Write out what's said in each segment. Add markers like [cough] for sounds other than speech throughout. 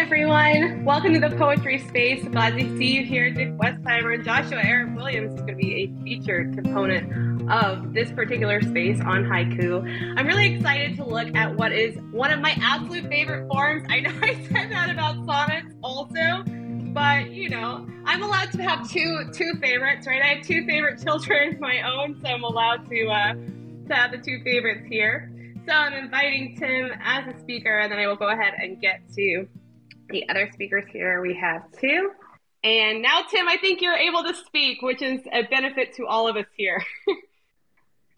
everyone. Welcome to the Poetry Space. Glad to see you here, Dick Westheimer and Joshua Eric Williams is going to be a featured component of this particular space on haiku. I'm really excited to look at what is one of my absolute favorite forms. I know [laughs] I said that about sonnets also, but you know, I'm allowed to have two two favorites, right? I have two favorite children of my own, so I'm allowed to uh, to have the two favorites here. So I'm inviting Tim as a speaker, and then I will go ahead and get to the other speakers here. We have two. And now, Tim, I think you're able to speak, which is a benefit to all of us here. [laughs]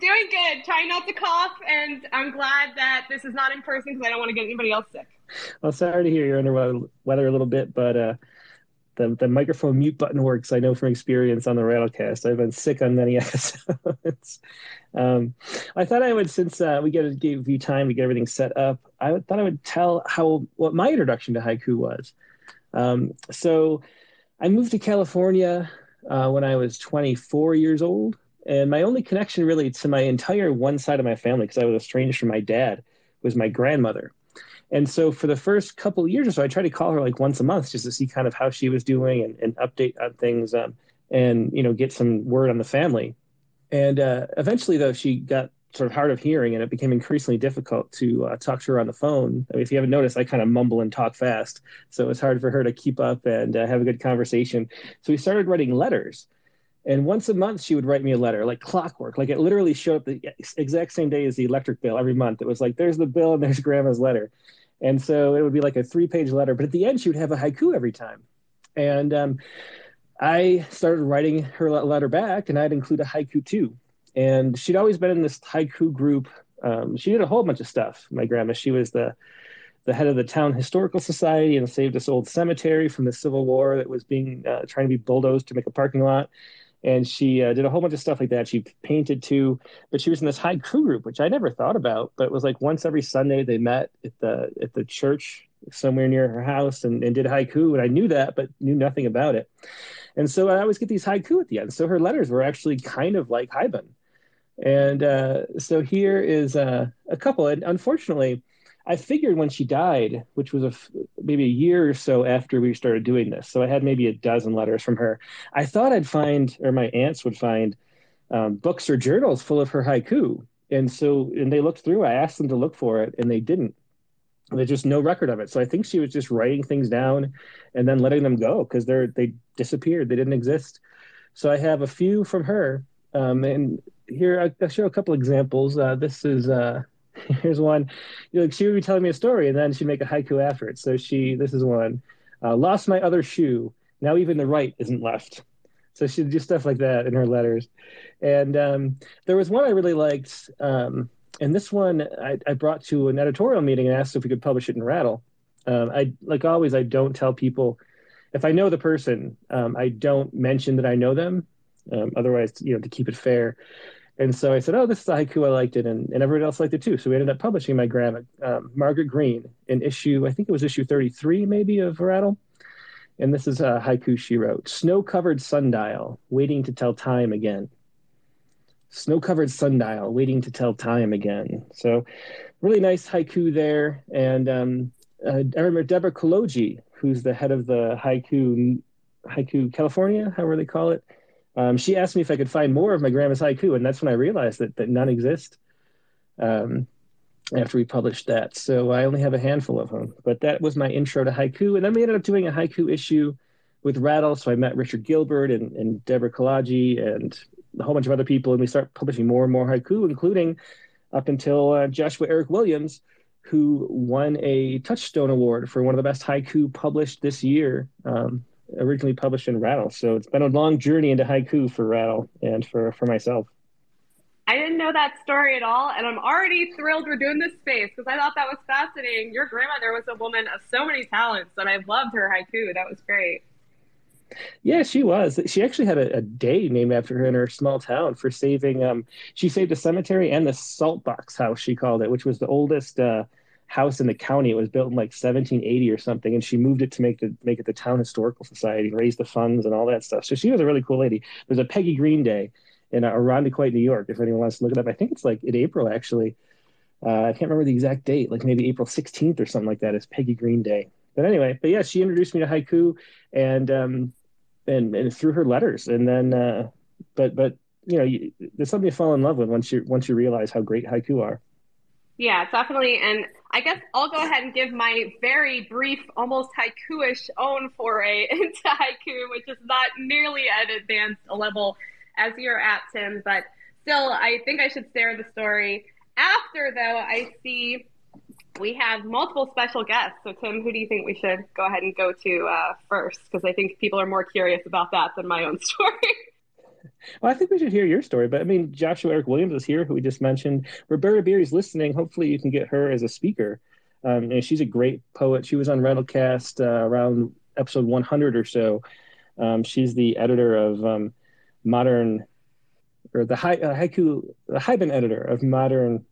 Doing good. Trying not to cough, and I'm glad that this is not in person because I don't want to get anybody else sick. Well, sorry to hear you're under weather a little bit, but uh, the the microphone mute button works. I know from experience on the Rattlecast. I've been sick on many [laughs] episodes. um, I thought I would, since uh, we get to give you time to get everything set up, I thought I would tell how what my introduction to haiku was. Um, so, I moved to California uh, when I was 24 years old, and my only connection really to my entire one side of my family, because I was estranged from my dad, was my grandmother. And so for the first couple years or so, I tried to call her like once a month just to see kind of how she was doing and, and update on things um, and, you know, get some word on the family. And uh, eventually, though, she got sort of hard of hearing and it became increasingly difficult to uh, talk to her on the phone. I mean, if you haven't noticed, I kind of mumble and talk fast. So it's hard for her to keep up and uh, have a good conversation. So we started writing letters. And once a month, she would write me a letter, like clockwork. Like it literally showed up the exact same day as the electric bill every month. It was like, there's the bill and there's grandma's letter. And so it would be like a three page letter, but at the end, she would have a haiku every time. And um, I started writing her letter back, and I'd include a haiku too. And she'd always been in this haiku group. Um, she did a whole bunch of stuff. My grandma, she was the the head of the town historical society and saved this old cemetery from the Civil War that was being uh, trying to be bulldozed to make a parking lot and she uh, did a whole bunch of stuff like that. She painted too, but she was in this haiku group, which I never thought about. But it was like once every Sunday they met at the at the church somewhere near her house and, and did haiku, and I knew that, but knew nothing about it. And so I always get these haiku at the end. So her letters were actually kind of like haibun. And uh, so here is uh, a couple. And unfortunately, I figured when she died, which was a f- maybe a year or so after we started doing this, so I had maybe a dozen letters from her. I thought I'd find, or my aunts would find, um, books or journals full of her haiku. And so, and they looked through. I asked them to look for it, and they didn't. There's just no record of it. So I think she was just writing things down and then letting them go because they're they disappeared. They didn't exist. So I have a few from her, um, and here I'll show a couple examples. Uh, this is. Uh, [laughs] here's one. You know, she would be telling me a story, and then she'd make a haiku after it. So she, this is one. Uh, lost my other shoe. Now even the right isn't left. So she'd do stuff like that in her letters. And um, there was one I really liked. Um, and this one I, I, brought to an editorial meeting and asked if we could publish it in Rattle. Um, I like always, I don't tell people if I know the person, um, I don't mention that I know them. Um, otherwise, you know, to keep it fair. And so I said, "Oh, this is a haiku. I liked it," and, and everyone else liked it too. So we ended up publishing my grandma, um, Margaret Green, in issue I think it was issue 33 maybe of Rattle. And this is a haiku she wrote: "Snow-covered sundial, waiting to tell time again." Snow-covered sundial, waiting to tell time again. So, really nice haiku there. And um, uh, I remember Deborah Kolodji, who's the head of the haiku haiku California, however they call it um, she asked me if I could find more of my grandma's haiku, and that's when I realized that, that none exist um, after we published that. So I only have a handful of them. But that was my intro to haiku. And then we ended up doing a haiku issue with Rattle. So I met Richard Gilbert and, and Deborah Kolodji and a whole bunch of other people, and we start publishing more and more haiku, including up until uh, Joshua Eric Williams, who won a Touchstone Award for one of the best haiku published this year. Um, originally published in Rattle. So it's been a long journey into haiku for Rattle and for, for myself. I didn't know that story at all, and I'm already thrilled we're doing this space because I thought that was fascinating. Your grandmother was a woman of so many talents, and I loved her haiku. That was great. Yeah, she was. She actually had a, a, day named after her in her small town for saving. Um, she saved a cemetery and the salt box house. She called it, which was the oldest uh, house in the county. It was built in like 1780 or something, and she moved it to make the make it the town historical society raise the funds and all that stuff. So she was a really cool lady. There's a Peggy Green Day in uh, Irondequoit, New York. If anyone wants to look it up, I think it's like in April actually. Uh, I can't remember the exact date, like maybe April 16th or something like that. Is Peggy Green Day, but anyway, but yeah, she introduced me to haiku, and um, and and through her letters, and then uh, but but you know, you, there's something to fall in love with once you once you realize how great haiku are. Yeah, definitely. And I guess I'll go ahead and give my very brief, almost haiku-ish own foray [laughs] into haiku, which is not nearly at advanced level as you're at, Tim. But still, I think I should share the story. After, though, I see we have multiple special guests. So, Tim, who do you think we should go ahead and go to uh, first? Because I think people are more curious about that than my own [laughs] story. Well, I think we should hear your story, but I mean, Joshua Eric Williams is here, who we just mentioned. Roberta Beary's listening. Hopefully, you can get her as a speaker. Um, and she's a great poet. She was on Rattlecast uh, around episode 100 or so. Um, she's the editor of um, Modern, or the hi, uh, haiku, the Haibun editor of Modern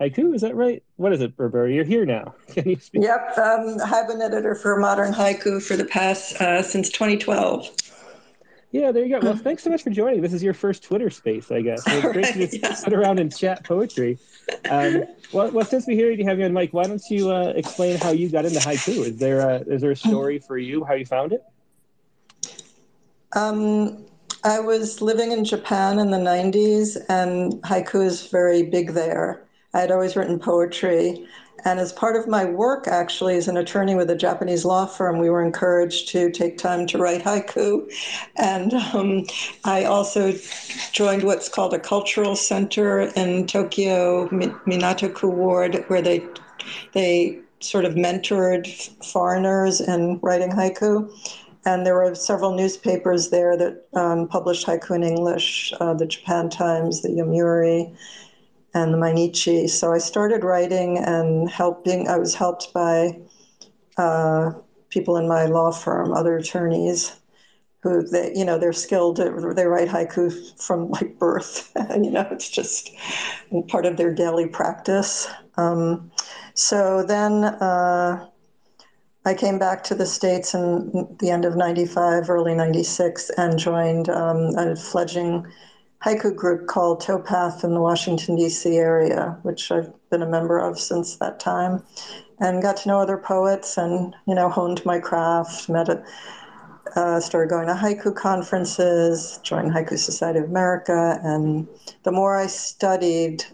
Haiku. Is that right? What is it, Roberta? You're here now. [laughs] Can you speak? Yep, um, Haibun editor for Modern Haiku for the past uh, since 2012. Yeah, there you go. Well, [laughs] thanks so much for joining. This is your first Twitter space, I guess. it's great right, to just yeah. sit around and chat poetry. Um, well, well, since we hear you have you on mic, why don't you uh, explain how you got into haiku? Is there a, is there a story for you how you found it? Um, I was living in Japan in the 90s, and haiku is very big there. I had always written poetry, and as part of my work, actually, as an attorney with a Japanese law firm, we were encouraged to take time to write haiku. And um, I also joined what's called a cultural center in Tokyo, Minato-ku Ward, where they they sort of mentored foreigners in writing haiku. And there were several newspapers there that um, published haiku in English, uh, the Japan Times, the Yomiuri, and the Mainichi. So I started writing and helping. I was helped by uh, people in my law firm, other attorneys, who they, you know, they're skilled. They write haiku from like birth, [laughs] you know, it's just part of their daily practice. Um, so then. Uh, I came back to the States in the end of 95, early 96, and joined um, a fledgling haiku group called Towpath in the Washington, D.C. area, which I've been a member of since that time, and got to know other poets and, you know, honed my craft, met a, uh, started going to haiku conferences, joined Haiku Society of America, and the more I studied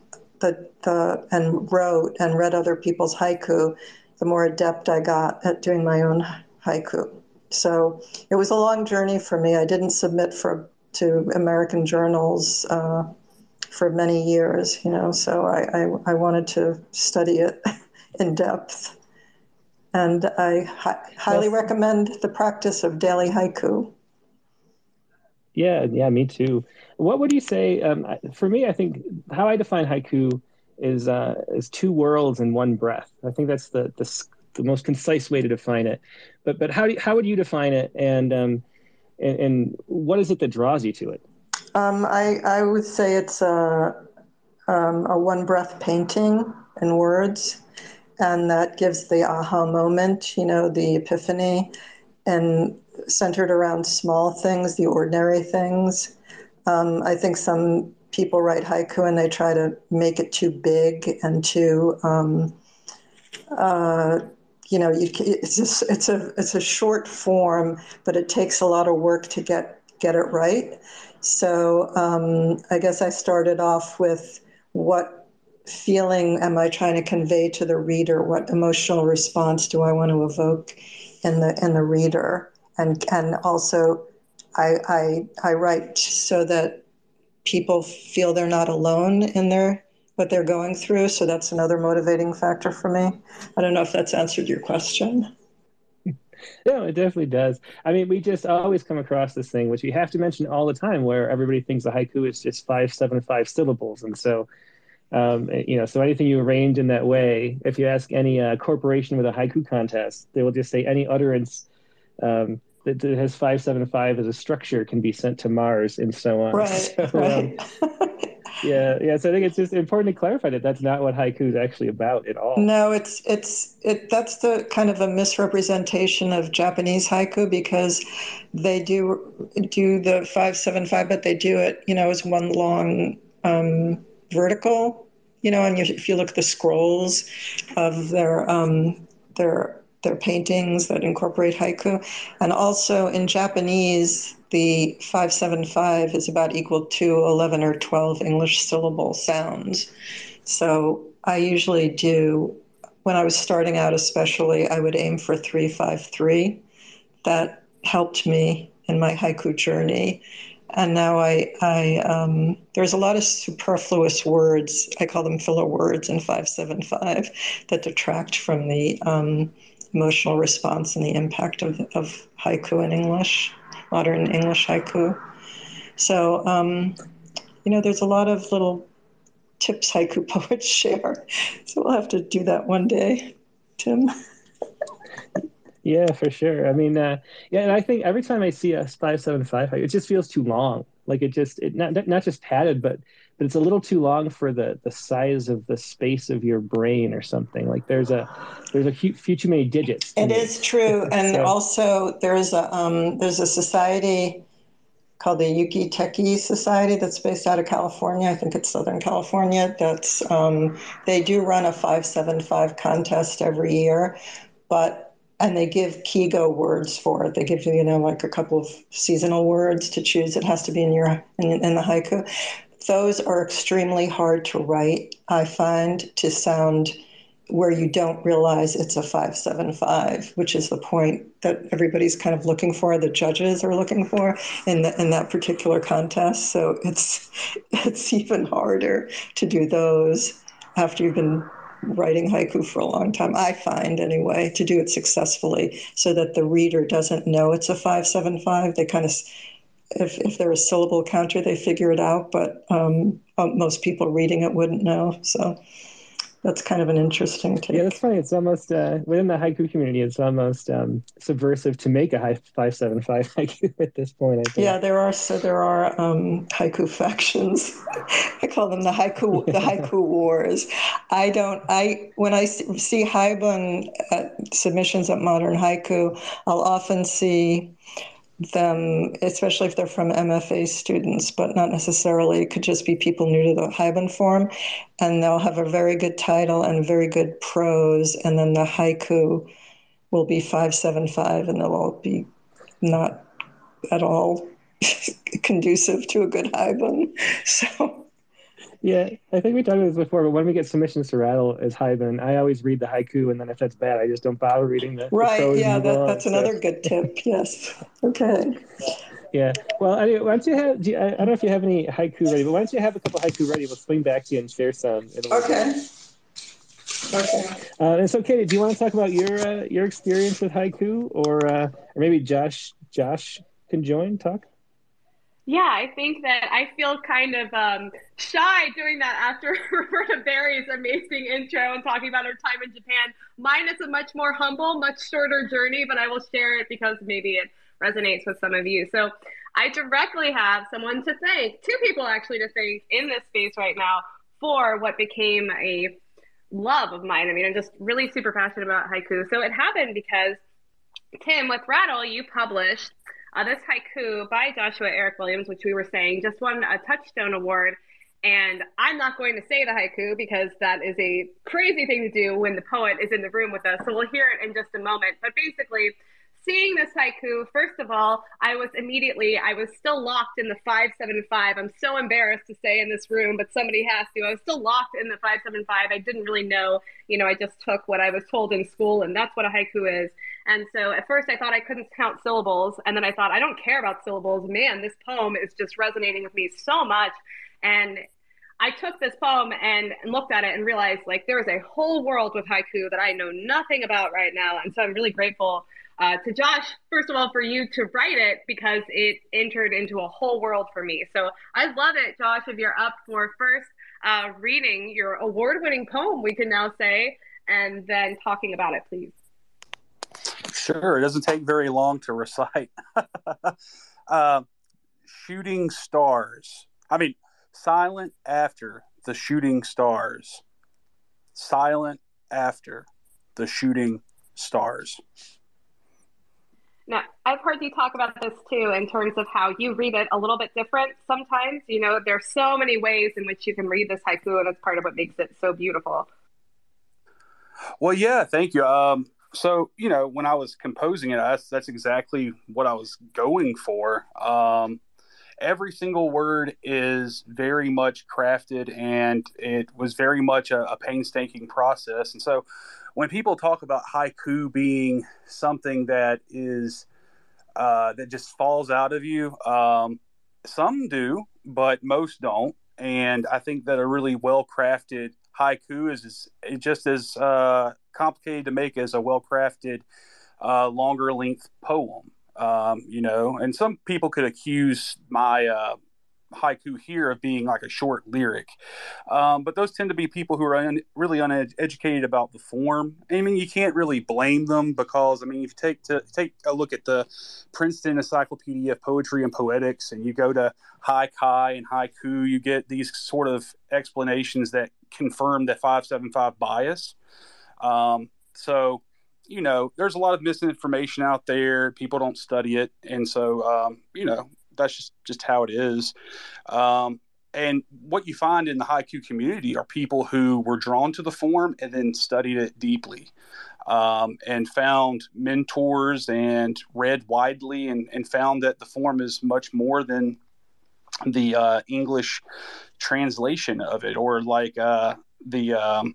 the, the and wrote and read other people's haiku, the more adept I got at doing my own haiku. So it was a long journey for me. I didn't submit for to American journals uh, for many years, you know, so I, I, I, wanted to study it [laughs] in depth. And I hi- highly yes. recommend the practice of daily haiku. Yeah, yeah, me too. What would you say? Um, for me, I think how I define haiku is uh, is two worlds in one breath. I think that's the, the the most concise way to define it. But but how do you, how would you define it? And um, and, and what is it that draws you to it? Um, I, I would say it's a, um, a one breath painting in words, and that gives the aha moment, you know, the epiphany, and centered around small things, the ordinary things. Um, I think some people write haiku and they try to make it too big and too um, uh, you know, you, it's just, it's a it's a short form, but it takes a lot of work to get get it right. So um, I guess I started off with what feeling am I trying to convey to the reader? What emotional response do I want to evoke in the in the reader? And and also, I I, I write so that people feel they're not alone in their what they're going through. So that's another motivating factor for me. I don't know if that's answered your question. No, it definitely does. I mean, we just always come across this thing, which we have to mention all the time, where everybody thinks a haiku is just five, seven, five syllables, and so, um, you know, so anything you arrange in that way, if you ask any uh, corporation with a haiku contest, they will just say any utterance um, that, has five, seven, five as a structure can be sent to Mars, and so on. Right. [laughs] So, right. Um, [laughs] yeah yeah so i think it's just important to clarify that that's not what haiku is actually about at all no it's it's it that's the kind of a misrepresentation of japanese haiku because they do do the 575 but they do it you know as one long um, vertical you know and you, if you look at the scrolls of their um, their their paintings that incorporate haiku. And also in Japanese, the 575 is about equal to 11 or 12 English syllable sounds. So I usually do, when I was starting out especially, I would aim for 353. That helped me in my haiku journey. And now I, I um, there's a lot of superfluous words. I call them filler words in 575 that detract from the um, emotional response and the impact of, of haiku in English, modern English haiku. So, um, you know, there's a lot of little tips haiku [laughs] poets share. So we'll have to do that one day, Tim. Yeah, for sure. I mean, uh, yeah, and I think every time I see a five seven five, it just feels too long. Like it just it not not just padded, but but it's a little too long for the the size of the space of your brain or something. Like there's a there's a few, few too many digits. It me. is true, [laughs] and so, also there's a um, there's a society called the Yuki Teikei Society that's based out of California. I think it's Southern California. That's um, they do run a five seven five contest every year, but and they give kigo words for it. They give you, you know, like a couple of seasonal words to choose. It has to be in your in, in the haiku. Those are extremely hard to write. I find to sound where you don't realize it's a 575 which is the point that everybody's kind of looking for the judges are looking for in the, in that particular contest so it's [laughs] it's even harder to do those after you've been writing haiku for a long time, I find anyway, to do it successfully so that the reader doesn't know it's a 575. They kind of, if, if they're a syllable counter, they figure it out, but um, uh, most people reading it wouldn't know. So that's kind of an interesting take. Yeah, that's funny. It's almost uh, within the haiku community. It's almost um, subversive to make a high five seven five [laughs] haiku at this point. I think. Yeah, there are so there are um, haiku factions. [laughs] I call them the haiku the haiku [laughs] wars. I don't. I when I see haibun submissions at Modern Haiku, I'll often see them, especially if they're from MFA students, but not necessarily. It could just be people new to the Haibun form, and they'll have a very good title and very good prose, and then the haiku will be 575, and they'll all be not at all [laughs] conducive to a good Haibun. [laughs] So yeah, I think we talked about this before, but when we get submissions to Rattle as Haibun, I always read the haiku, and then if that's bad, I just don't bother reading the right. The yeah, that, that's another good tip. Yes. Okay. Yeah. Well, anyway, why don't you have? Do you, I, don't know if you have any haiku ready, but why don't you have a couple haiku ready? We'll swing back to you and share some. Okay. Okay. Uh, and so, Katie, do you want to talk about your uh, your experience with haiku, or uh, or maybe Josh Josh can join talk? Yeah, I think that I feel kind of um, shy doing that after [laughs] Roberta Beary's amazing intro and talking about her time in Japan. Mine is a much more humble, much shorter journey, but I will share it because maybe it resonates with some of you. So I directly have someone to thank, two people actually to thank in this space right now for what became a love of mine. I mean, I'm just really super passionate about haiku. So it happened because Tim, with Rattle, you published uh, this haiku by Joshua Eric Williams, which we were saying, just won a Touchstone Award. And I'm not going to say the haiku because that is a crazy thing to do when the poet is in the room with us. So we'll hear it in just a moment. But basically, seeing this haiku, first of all, I was immediately, I was still locked in the 575. I'm so embarrassed to say in this room, but somebody has to. I was still locked in the 575. I didn't really know, you know, I just took what I was told in school, and that's what a haiku is. And so at first I thought I couldn't count syllables. And then I thought, I don't care about syllables. Man, this poem is just resonating with me so much. And I took this poem and looked at it and realized like there is a whole world with haiku that I know nothing about right now. And so I'm really grateful uh, to Josh, first of all, for you to write it because it entered into a whole world for me. So I love it, Josh, if you're up for first uh, reading your award winning poem, we can now say, and then talking about it, please. Sure. It doesn't take very long to recite. [laughs] uh, shooting stars. I mean, silent after the shooting stars. Silent after the shooting stars. Now, I've heard you talk about this too in terms of how you read it a little bit different sometimes. You know, there's so many ways in which you can read this haiku, and it's part of what makes it so beautiful. Well, yeah, thank you. Um, so you know when I was composing it, that's that's exactly what I was going for. Um, every single word is very much crafted, and it was very much a, a painstaking process. And so when people talk about haiku being something that is uh, that just falls out of you, um, some do, but most don't. And I think that a really well crafted haiku is, is just as uh, complicated to make as a well crafted, uh, longer length poem. Um, you know, and some people could accuse my uh, haiku here of being like a short lyric. Um, but those tend to be people who are un- really uneducated about the form. I mean, you can't really blame them because I mean, if you take to take a look at the Princeton Encyclopedia of Poetry and Poetics, and you go to haikai and haiku, you get these sort of explanations that confirm that five seven five bias. Um, so you know, there's a lot of misinformation out there. People don't study it, and so um, you know, that's just just how it is. Um, and what you find in the haiku community are people who were drawn to the form and then studied it deeply um, and found mentors and read widely and, and found that the form is much more than the uh, English translation of it or like uh, the um,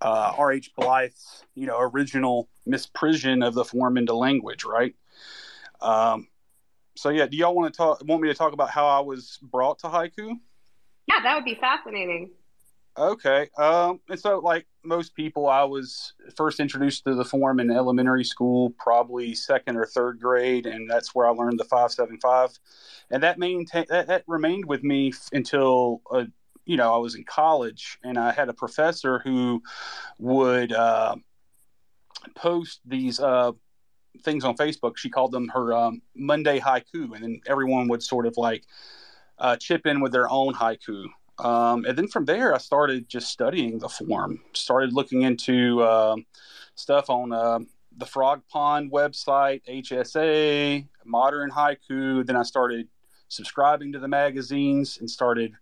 uh, R.H. Blyth's, you know, original misprision of the form into language, right? Um, so yeah, do y'all want to talk? Want me to talk about how I was brought to haiku? Yeah, that would be fascinating. Okay, um, and so like most people, I was first introduced to the form in elementary school, probably second or third grade, and that's where I learned the five seven five, and that maintain that, that remained with me until uh, you know I was in college, and I had a professor who would uh, post these uh, things on Facebook. She called them her um, Monday haiku, and then everyone would sort of like uh, chip in with their own haiku. Um, and then from there, I started just studying the form. Started looking into uh, stuff on uh, the Frogpond website, HSA, Modern Haiku. Then I started subscribing to the magazines and started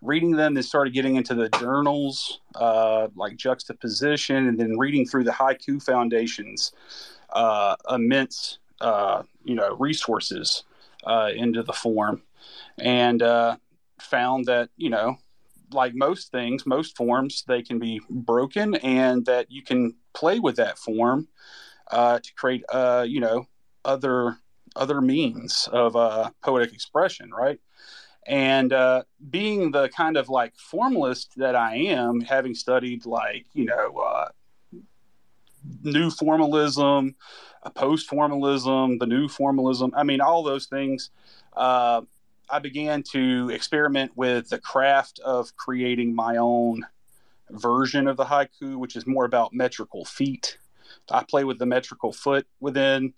reading them. Then started getting into the journals uh, like Juxtaposition, and then reading through the Haiku Foundation's uh, immense, uh, you know, resources uh, into the form, and uh, found that you know, like most things, most forms, they can be broken, and that you can play with that form uh, to create, uh, you know, other other means of uh, poetic expression, right? And uh, being the kind of like formalist that I am, having studied like, you know, uh, new formalism, post formalism, the new formalism. I mean, all those things. Uh, I began to experiment with the craft of creating my own version of the haiku, which is more about metrical feet. I play with the metrical foot within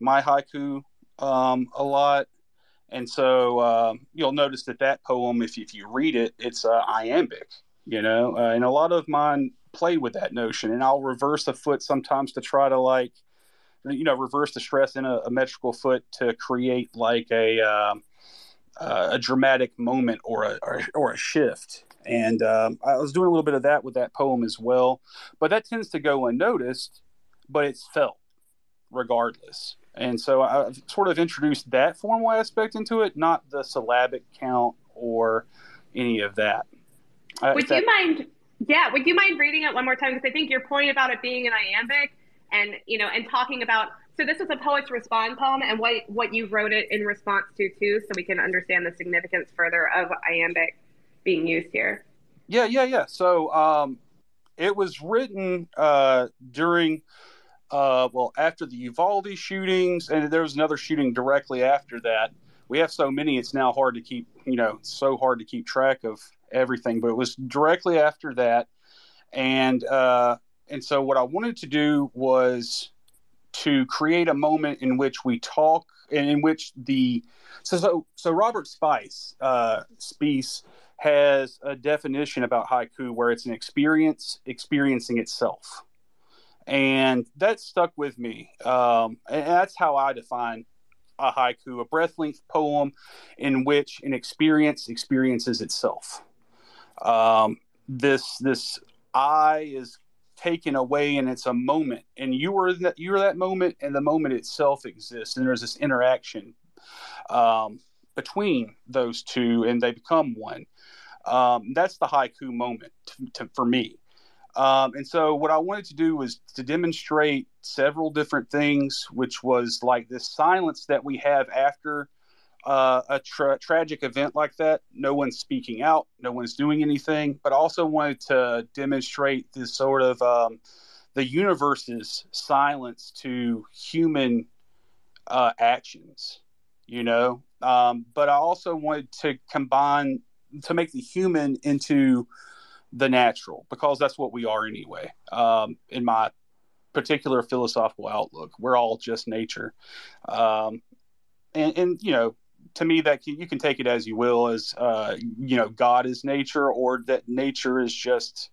my haiku um, a lot. And so uh, you'll notice that that poem, if, if you read it, it's uh, iambic, you know, uh, and a lot of mine play with that notion and I'll reverse a foot sometimes to try to like you know reverse the stress in a, a metrical foot to create like a um, uh, a dramatic moment or a or, or a shift. And um, I was doing a little bit of that with that poem as well. But that tends to go unnoticed but it's felt regardless. And so I've sort of introduced that formal aspect into it not the syllabic count or any of that. Uh, would that, you mind yeah, would you mind reading it one more time? Because I think your point about it being an iambic and you know, and talking about so this is a poet's respond poem and what what you wrote it in response to too, so we can understand the significance further of iambic being used here. Yeah, yeah, yeah. So um, it was written uh, during uh, well after the Uvalde shootings, and there was another shooting directly after that. We have so many; it's now hard to keep. You know, so hard to keep track of everything. But it was directly after that, and uh, and so what I wanted to do was to create a moment in which we talk and in which the so so, so Robert Spice uh, Spiess has a definition about haiku where it's an experience experiencing itself. And that stuck with me um, and that's how i define a haiku a breath length poem in which an experience experiences itself. Um, this this I is taken away and it's a moment. And you were that you're that moment and the moment itself exists. And there's this interaction um, between those two and they become one. Um, that's the haiku moment to, to, for me. Um, and so what i wanted to do was to demonstrate several different things which was like this silence that we have after uh, a tra- tragic event like that, no one's speaking out, no one's doing anything, but also wanted to demonstrate this sort of um, the universe's silence to human uh, actions, you know. Um, but I also wanted to combine to make the human into the natural because that's what we are anyway. Um, in my particular philosophical outlook, we're all just nature. Um, and, and, you know to me that you can take it as you will as uh, you know god is nature or that nature is just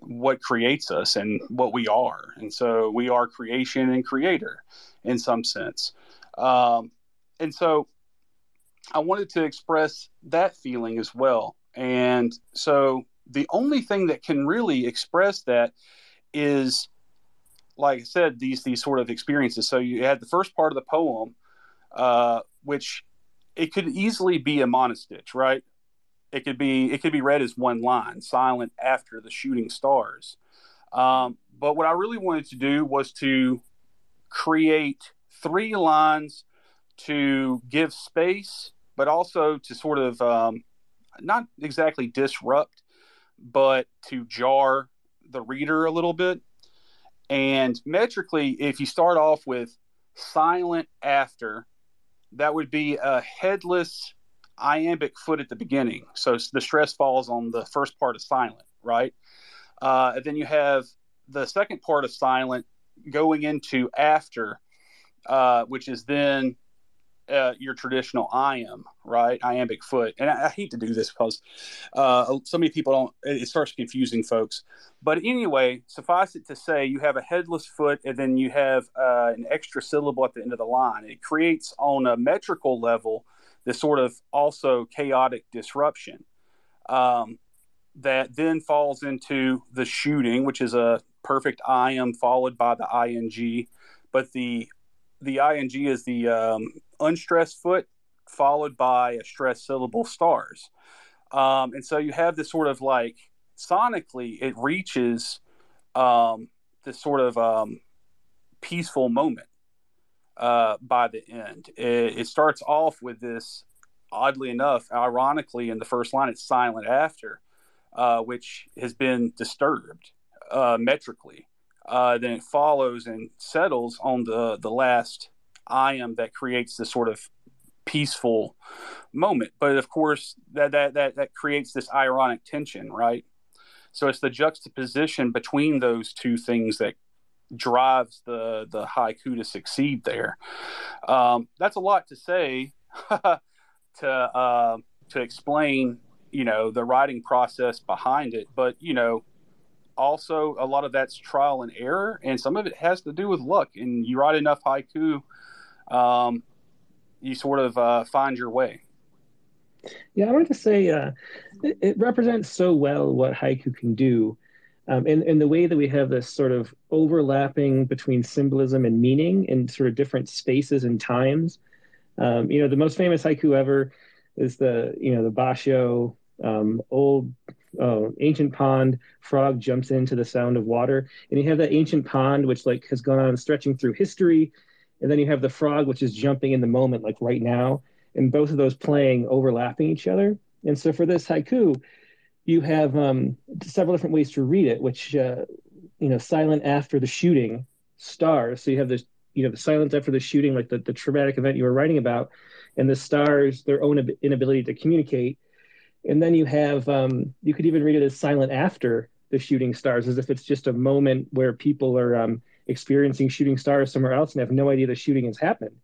what creates us and what we are. And so we are creation and creator in some sense. Um, and so i wanted to express that feeling as well. And so the only thing that can really express that is like i said these these sort of experiences. So you had the first part of the poem uh, which it could easily be a monostitch, right? It could be it could be read as one line, silent after the shooting stars. Um, but what I really wanted to do was to create three lines to give space, but also to sort of um, not exactly disrupt, but to jar the reader a little bit. And metrically, if you start off with silent after that would be a headless iambic foot at the beginning. So the stress falls on the first part of silent, right? Uh, and then you have the second part of silent going into after, uh, which is then uh, your traditional iamb, right? Iambic foot. And I, I hate to do this because uh, so many people don't, it starts confusing folks. But anyway, suffice it to say, you have a headless foot and then you have uh, an extra syllable at the end of the line. It creates on a metrical level this sort of also chaotic disruption. Um, that then falls into the shooting, which is a perfect iamb followed by the ing. But the the ing is the um, unstressed foot followed by a stressed syllable stars. Um, and so you have this sort of like sonically, it reaches um, this sort of um, peaceful moment uh, by the end. It, it, starts off with this, oddly enough, ironically, in the first line, it's silent after, uh, which has been disturbed uh, metrically. Uh, then it follows and settles on the the last iamb that creates this sort of peaceful moment. But of course, that that that that creates this ironic tension, right? So it's the juxtaposition between those two things that drives the the haiku to succeed there. Um, that's a lot to say [laughs] to uh, to explain, you know, the writing process behind it. But you know, also a lot of that's trial and error, and some of it has to do with luck. And you write enough haiku, um, you sort of uh, find your way. Yeah, I wanted to say uh, it, it, represents so well what haiku can do. Um, in, in the way that we have this sort of overlapping between symbolism and meaning in sort of different spaces and times. Um, you know, the most famous haiku ever is the, you know, the Basho um, old uh, ancient pond frog jumps into the sound of water and you have that ancient pond which like has gone on stretching through history and then you have the frog which is jumping in the moment like right now and both of those playing overlapping each other. And so for this haiku you have um, several different ways to read it which uh, you know silent after the shooting stars. So you have this you know the silence after the shooting like the, the traumatic event you were writing about and the stars their own inability to communicate. And then you have um, you could even read it as silent after the shooting stars as if it's just a moment where people are um, experiencing shooting stars somewhere else and have no idea the shooting has happened.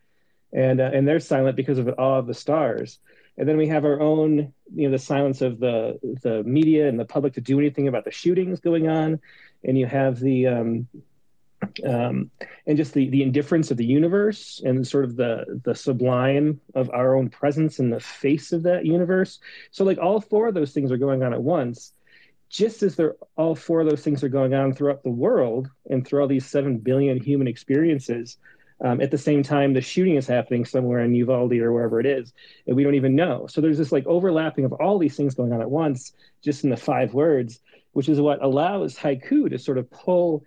And uh, and they're silent because of awe of the stars. And then we have our own you know the silence of the the media and the public to do anything about the shootings going on. And you have the um, um, and just the the indifference of the universe and sort of the the sublime of our own presence in the face of that universe. So like all four of those things are going on at once just as they're all four of those things are going on throughout the world and through all these seven billion human experiences, um, at the same time the shooting is happening somewhere in Uvalde or wherever it is, and we don't even know. So there's this like overlapping of all these things going on at once, just in the five words, which is what allows haiku to sort of pull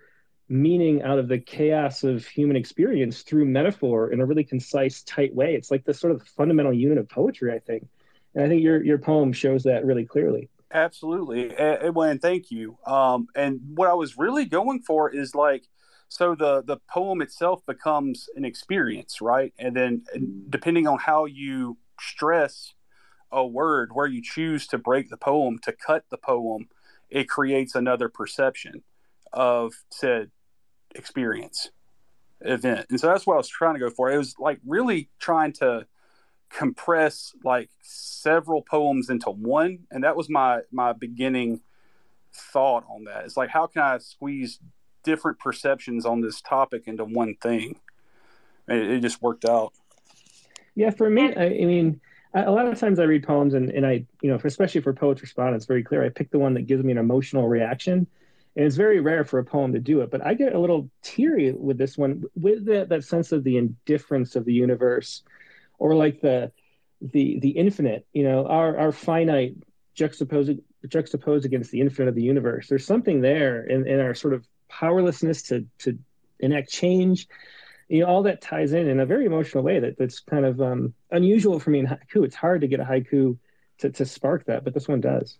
meaning out of the chaos of human experience through metaphor in a really concise, tight way. It's like the sort of fundamental unit of poetry, I think. And I think your your poem shows that really clearly. Absolutely, and, and thank you. Um, and what I was really going for is like, so the the poem itself becomes an experience, right? And then depending on how you stress a word, where you choose to break the poem, to cut the poem, it creates another perception of said experience event. And so that's what I was trying to go for. It was like really trying to compress like several poems into one and that was my my beginning thought on that. It's like how can i squeeze different perceptions on this topic into one thing? It, it just worked out. Yeah for me i, I mean a lot of times i read poems and, and i you know especially for poets respond it's very clear i pick the one that gives me an emotional reaction. And it's very rare for a poem to do it but i get a little teary with this one with the, that sense of the indifference of the universe or like the the the infinite you know our our finite juxtaposed juxtaposed against the infinite of the universe there's something there in, in our sort of powerlessness to to enact change you know all that ties in in a very emotional way that that's kind of um, unusual for me in haiku it's hard to get a haiku to, to spark that but this one does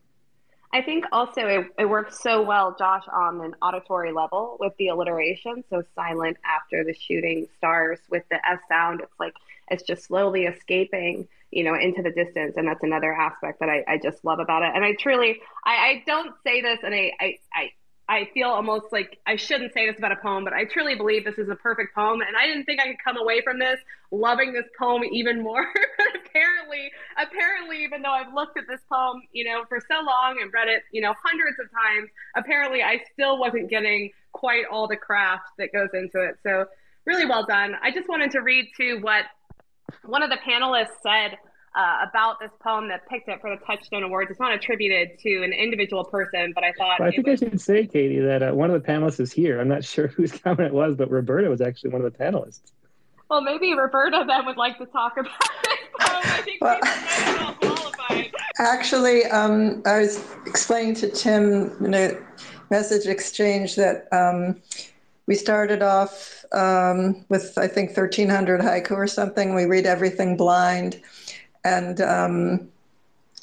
I think also it, it works so well, Josh, on an auditory level with the alliteration. So silent after the shooting stars with the S sound. It's like it's just slowly escaping, you know, into the distance. And that's another aspect that I, I just love about it. And I truly, I, I don't say this and I, I, I I feel almost like I shouldn't say this about a poem, but I truly believe this is a perfect poem. And I didn't think I could come away from this loving this poem even more. [laughs] apparently, apparently, even though I've looked at this poem, you know, for so long and read it, you know, hundreds of times, apparently I still wasn't getting quite all the craft that goes into it. So really well done. I just wanted to read to what one of the panelists said uh, about this poem that picked it for the Touchstone Awards. It's not attributed to an individual person, but I thought. Well, I think was... I should say, Katie, that uh, one of the panelists is here. I'm not [laughs] sure whose comment it was, but Roberta was actually one of the panelists. Well, maybe Roberta then would like to talk about this [laughs] poem. I think well, well qualified. Actually, um, I was explaining to Tim in a message exchange that. Um, we started off um, with I think 1300 haiku or something. We read everything blind, and um,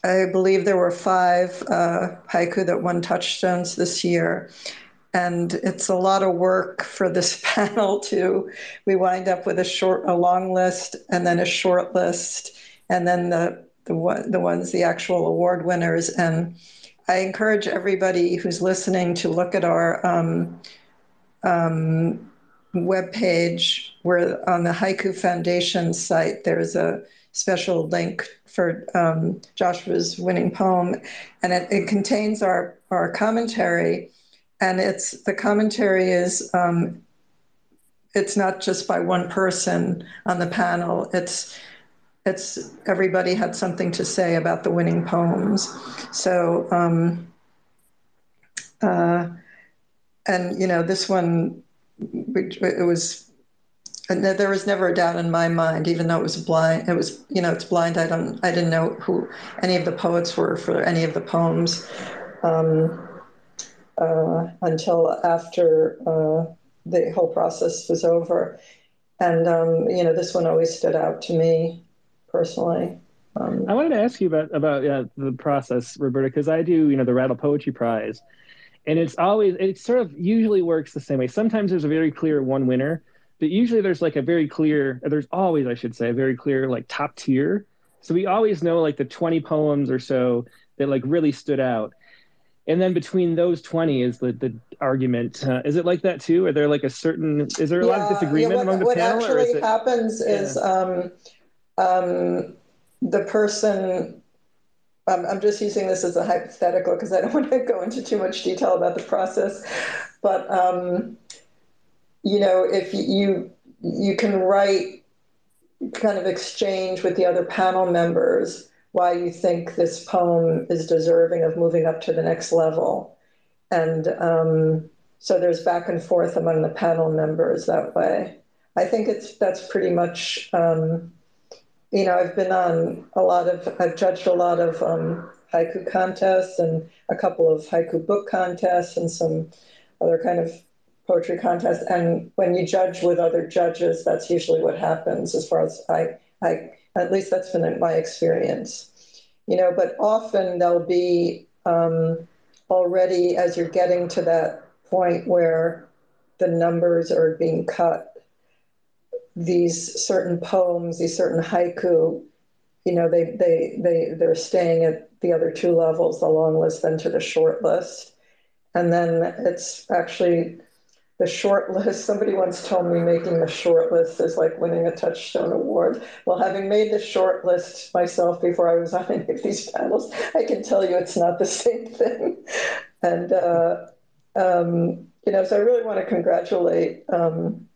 I believe there were five uh, haiku that won touchstones this year. And it's a lot of work for this [laughs] panel to. We wind up with a short, a long list, and then a short list, and then the the the ones the actual award winners. And I encourage everybody who's listening to look at our um, um, webpage where on the Haiku Foundation site there's a special link for um, Joshua's winning poem, and it, it, contains our our commentary, and it's the commentary is um, it's not just by one person on the panel. It's it's everybody had something to say about the winning poems. So, um, uh, and you know, this one, it was there was never a doubt in my mind, even though it was blind. It was, you know, it's blind. I don't, I didn't know who any of the poets were for any of the poems um, uh, until after uh, the whole process was over. And um, you know, this one always stood out to me personally. Um, I wanted to ask you about about uh, the process, Roberta, because I do, you know, the Rattle Poetry Prize, and it's always it sort of usually works the same way. Sometimes there's a very clear one winner but usually there's like a very clear there's always i should say a very clear like top tier so we always know like the 20 poems or so that like really stood out and then between those 20 is the, the argument uh, is it like that too are there like a certain is there a yeah, lot of disagreement yeah, what, among the what panel actually is it, happens is yeah. um, um, the person i'm just using this as a hypothetical because i don't [laughs] want to go into too much detail about the process but um, you know, if you you can write kind of exchange with the other panel members why you think this poem is deserving of moving up to the next level. And um, so there's back and forth among the panel members that way. I think it's that's pretty much, um, you know, I've been on a lot of, I've judged a lot of um, haiku contests and a couple of haiku book contests and some other kind of poetry contests. And when you judge with other judges, that's usually what happens as far as I, I at least that's been my experience. You know, but often there'll be um, already as you're getting to that point where the numbers are being cut, these certain poems, these certain haiku, you know, they they they they're staying at the other two levels, the long list then to the short list. And then it's actually the short list. [laughs] Somebody once told me making the short list is like winning a Touchstone Award. Well, having made the short list myself before I was [laughs] on any of these panels, I can tell you it's not the same thing. [laughs] And, uh, um, you know, so I really want to congratulate um,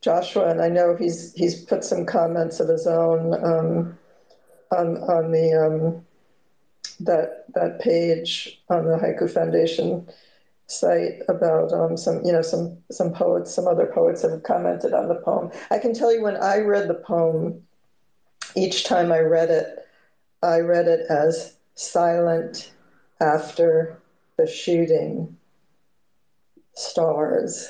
Joshua, and I know he's he's put some comments of his own um, on on the um, that that page on the Haiku Foundation site about um, some, you know, some some poets, some other poets have commented on the poem. I can tell you when I read the poem, each time I read it, I read it as silent after the shooting stars.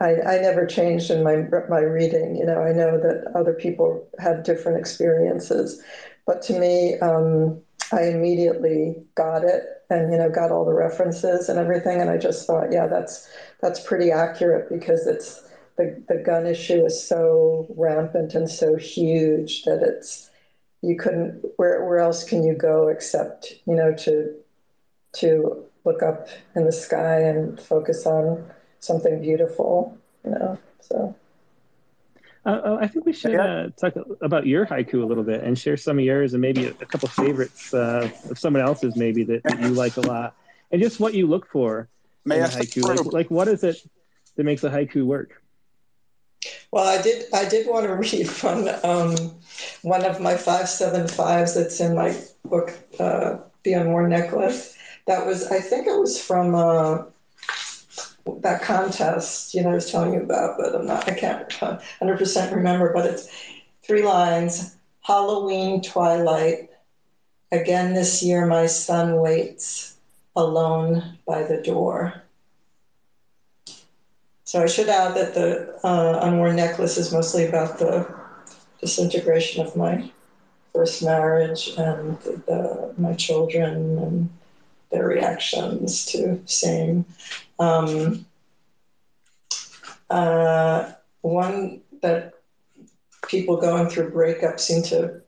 I, I never changed in my my reading. You know, I know that other people have different experiences, but to me, um, I immediately got it and you know got all the references and everything and I just thought yeah that's that's pretty accurate because it's the, the gun issue is so rampant and so huge that it's you couldn't where where else can you go except you know to to look up in the sky and focus on something beautiful you know so uh, oh, I think we should uh, talk about your haiku a little bit and share some of yours and maybe a, a couple favorites uh, of someone else's maybe that, that, you like a lot and just what you look for May in a haiku. Like, like, what is it that makes a haiku work? Well, I did. I did want to [laughs] read from um, one of my five seven fives that's in my book, uh, "The Unworn Necklace." That was, I think, it was from uh, that contest, you know, I was telling you about, but I'm not, I can't 100% remember, but it's three lines Halloween twilight. Again this year, my son waits alone by the door. So I should add that the uh, unworn necklace is mostly about the disintegration of my first marriage and the, the, my children and their reactions to same. Um, uh, one that people going through breakup seem to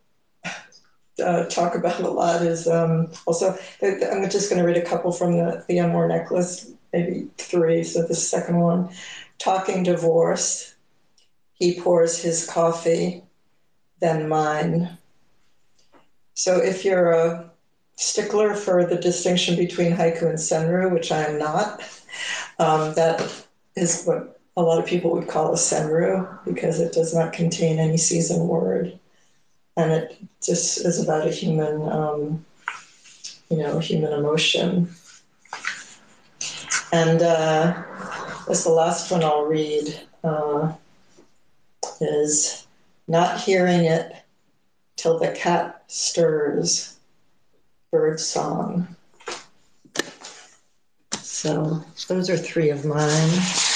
uh, talk about a lot is um, also, I'm just going to read a couple from the, the Unworn Necklace, maybe three. So the second one Talking Divorce. He pours his coffee, then mine. So if you're a stickler for the distinction between haiku and senryu, which I am not. Um, that is what a lot of people would call a senryu because it does not contain any season word, and it just is about a human, um, you know, human emotion. And uh, that's the last one I'll read. Uh, is not hearing it till the cat stirs bird song. So those are three of mine,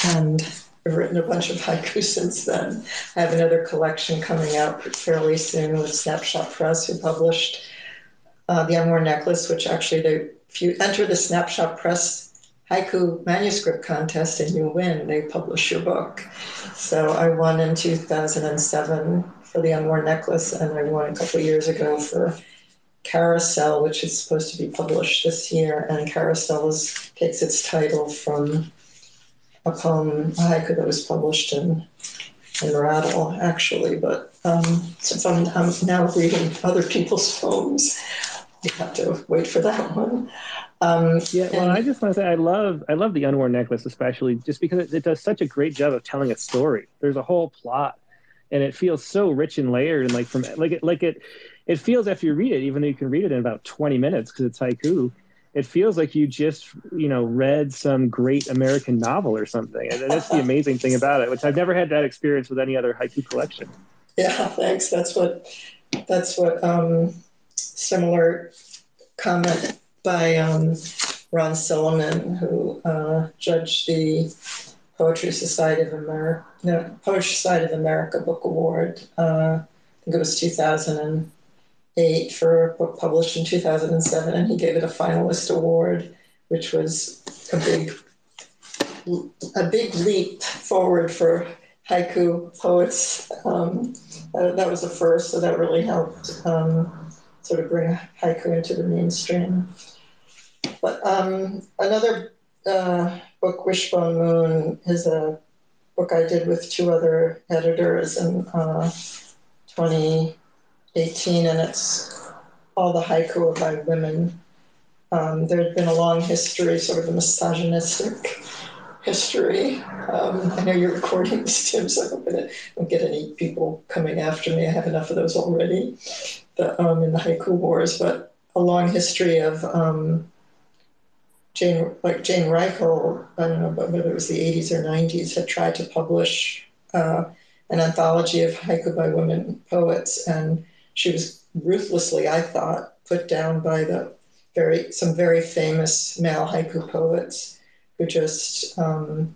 and I've written a bunch of haiku since then. I have another collection coming out fairly soon with Snapshot Press, who published uh, the Unworn Necklace, which actually they if you enter the Snapshot Press haiku manuscript contest and you win, they publish your book. So I won in 2007 for the Unworn Necklace, and I won a couple years ago for Carousel, which is supposed to be published this year, and Carousel is, takes its title from a poem, a haiku that was published in in Rattle, actually. But um, since I'm, I'm now reading other people's [laughs] poems, you have to wait for that one. Um, yeah, well, and, I just want to say I love I love the unworn necklace, especially just because it, it, does such a great job of telling a story. There's a whole plot, and it feels so rich and layered, and like from like it like it it feels after you read it, even though you can read it in about 20 minutes because it's haiku, it feels like you just you know read some great American novel or something. And that's the amazing thing about it, which I've never had that experience with any other haiku collection. Yeah, thanks. That's what that's what um, similar comment by um, Ron Silliman, who uh, judged the Poetry Society of America, no, Poetry Society of America Book Award. Uh, I think it was 2008 for a book published in 2007, and he gave it a finalist award, which was a big, a big leap forward for haiku poets. Um, that, was the first, so that really helped um, sort of bring haiku into the mainstream. But um, another uh, book, Wishbone Moon, is a book I did with two other editors in uh, 2018, and it's all the haiku by women. Um, there had been a long history, sort of a misogynistic history. Um, I know you're recording this, Tim, so I hope I don't get any people coming after me. I have enough of those already the, um, in the haiku wars, but a long history of um, Jane, like Jane Reichhold, I don't know whether it was the 80s or 90s, had tried to publish uh, an anthology of haiku by women poets, and she was ruthlessly, I thought, put down by the very some very famous male haiku poets who just um,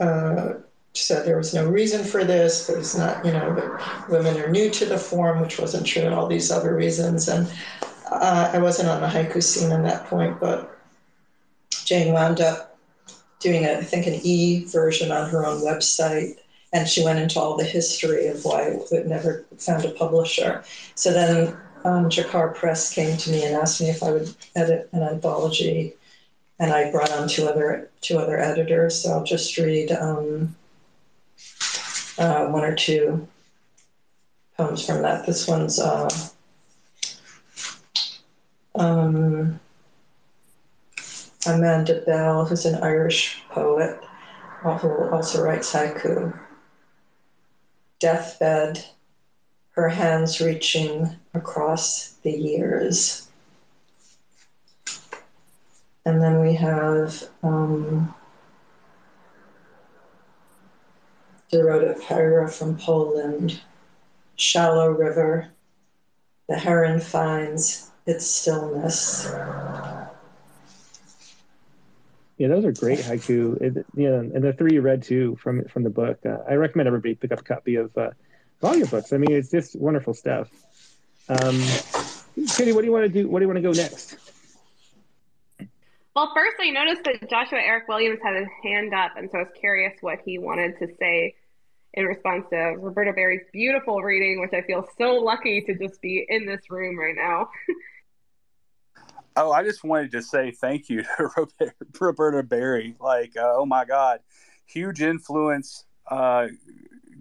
uh, said there was no reason for this. There's not, you know, that women are new to the form, which wasn't true, and all these other reasons. And uh, I wasn't on the haiku scene at that point, but Jane wound up doing, a, I think, an e version on her own website. And she went into all the history of why it never found a publisher. So then um, Jacar Press came to me and asked me if I would edit an anthology, and I brought on two other two other editors. So I'll just read um, uh, one or two poems from that. This one's uh, um, Amanda Bell, who's an Irish poet, who also writes haiku. Deathbed, her hands reaching across the years. And then we have um, Dorota Pyra from Poland, Shallow River, the heron finds its stillness. Yeah, those are great haiku. It, yeah, and the three you read too from from the book. Uh, I recommend everybody pick up a copy of uh, books. I mean, it's just wonderful stuff. Um, Katie, what do you want to do? What do you want to go next? Well, first I noticed that Joshua Eric Williams had his hand up, and so I was curious what he wanted to say in response to Roberta Beary's beautiful reading, which I feel so lucky to just be in this room right now. [laughs] oh, I just wanted to say thank you [laughs] to Roberta Beary. Like, uh, oh my God, huge influence, uh,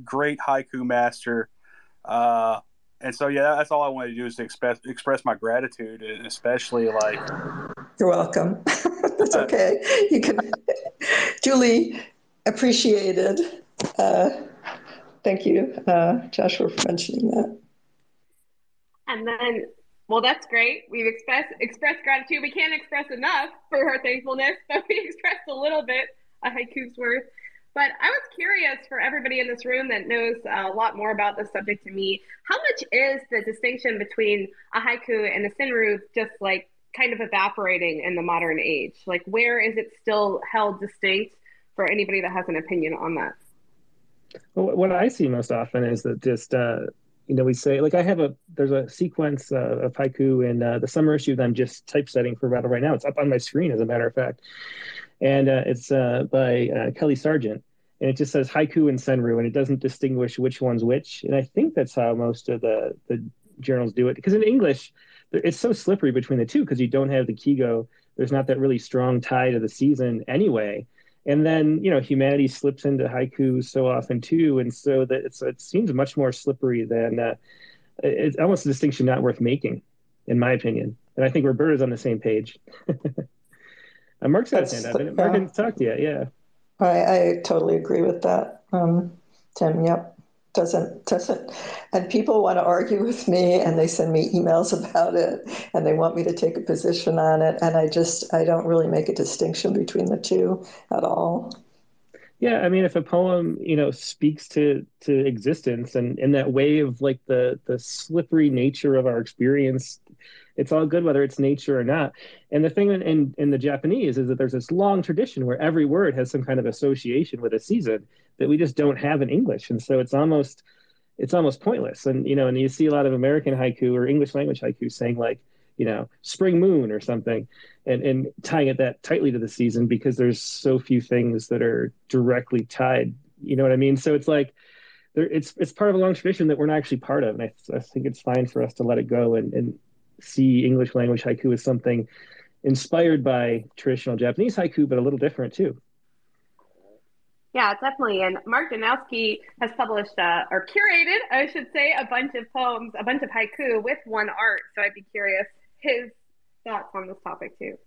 great haiku master. Uh, and so, yeah, that's all I wanted to do is to express express my gratitude, and especially like. You're welcome. [laughs] that's uh, okay. You can [laughs] duly appreciated. Uh, thank you, uh, Joshua, for mentioning that. And then, well, that's great. We've expressed expressed gratitude. We can't express enough for her thankfulness, [laughs] but we expressed a little bit, a haiku's worth. But I was curious for everybody in this room that knows a lot more about this subject to me, how much is the distinction between a haiku and a senryu just like kind of evaporating in the modern age? Like, where is it still held distinct for anybody that has an opinion on that? Well, what I see most often is that just uh, you know we say like I have a there's a sequence uh, of haiku in uh, the summer issue that I'm just typesetting for Rattle right now. It's up on my screen as a matter of fact, and uh, it's uh, by uh, Kelly Sargent, and it just says haiku and senryu, and it doesn't distinguish which one's which. And I think that's how most of the the journals do it because in English it's so slippery between the two because you don't have the kigo. There's not that really strong tie to the season anyway and then you know humanity slips into haiku so often too and so that it seems much more slippery than uh, it's almost a distinction not worth making in my opinion. And i think roberta's on the same page. [laughs] Uh, mark's got his hand up mark didn't talk to you yeah. I, I totally agree with that um, tim yep doesn't doesn't and people want to argue with me and they send me emails [laughs] about it and they want me to take a position on it and i just i don't really make a distinction between the two at all yeah i mean if a poem you know speaks to to existence and in that way of like the the slippery nature of our experience it's all good whether it's nature or not. And the thing in, in, in the Japanese is that there's this long tradition where every word has some kind of association with a season that we just don't have in English. And so it's almost it's almost pointless. And you know, and you see a lot of American haiku or English language haiku saying like, you know, spring moon or something, and and tying it that tightly to the season because there's so few things that are directly tied. You know what I mean? So it's like there, it's it's part of a long tradition that we're not actually part of, and I, I think it's fine for us to let it go and, and see English language haiku as something inspired by traditional Japanese haiku, but a little different too. Yeah, definitely. And Mark Danowsky has published uh, or curated, I should say, a bunch of poems, a bunch of haiku with one art. So I'd be curious his thoughts on this topic too.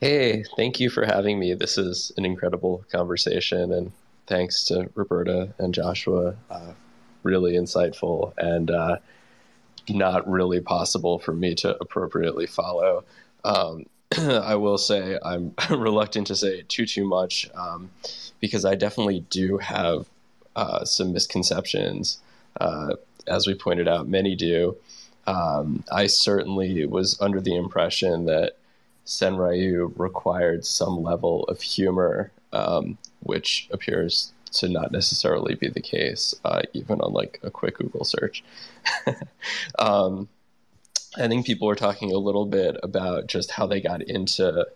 Hey, thank you for having me. This is an incredible conversation, and thanks to Roberta and Joshua. Uh, really insightful. And uh, not really possible for me to appropriately follow. Um, [coughs] I will say I'm [laughs] reluctant to say too too much um, because I definitely do have uh, some misconceptions. Uh, as we pointed out, many do. Um, I certainly was under the impression that Senryu required some level of humor, um, which appears to not necessarily be the case, uh, even on like a quick Google search. [laughs] um, I think people were talking a little bit about just how they got into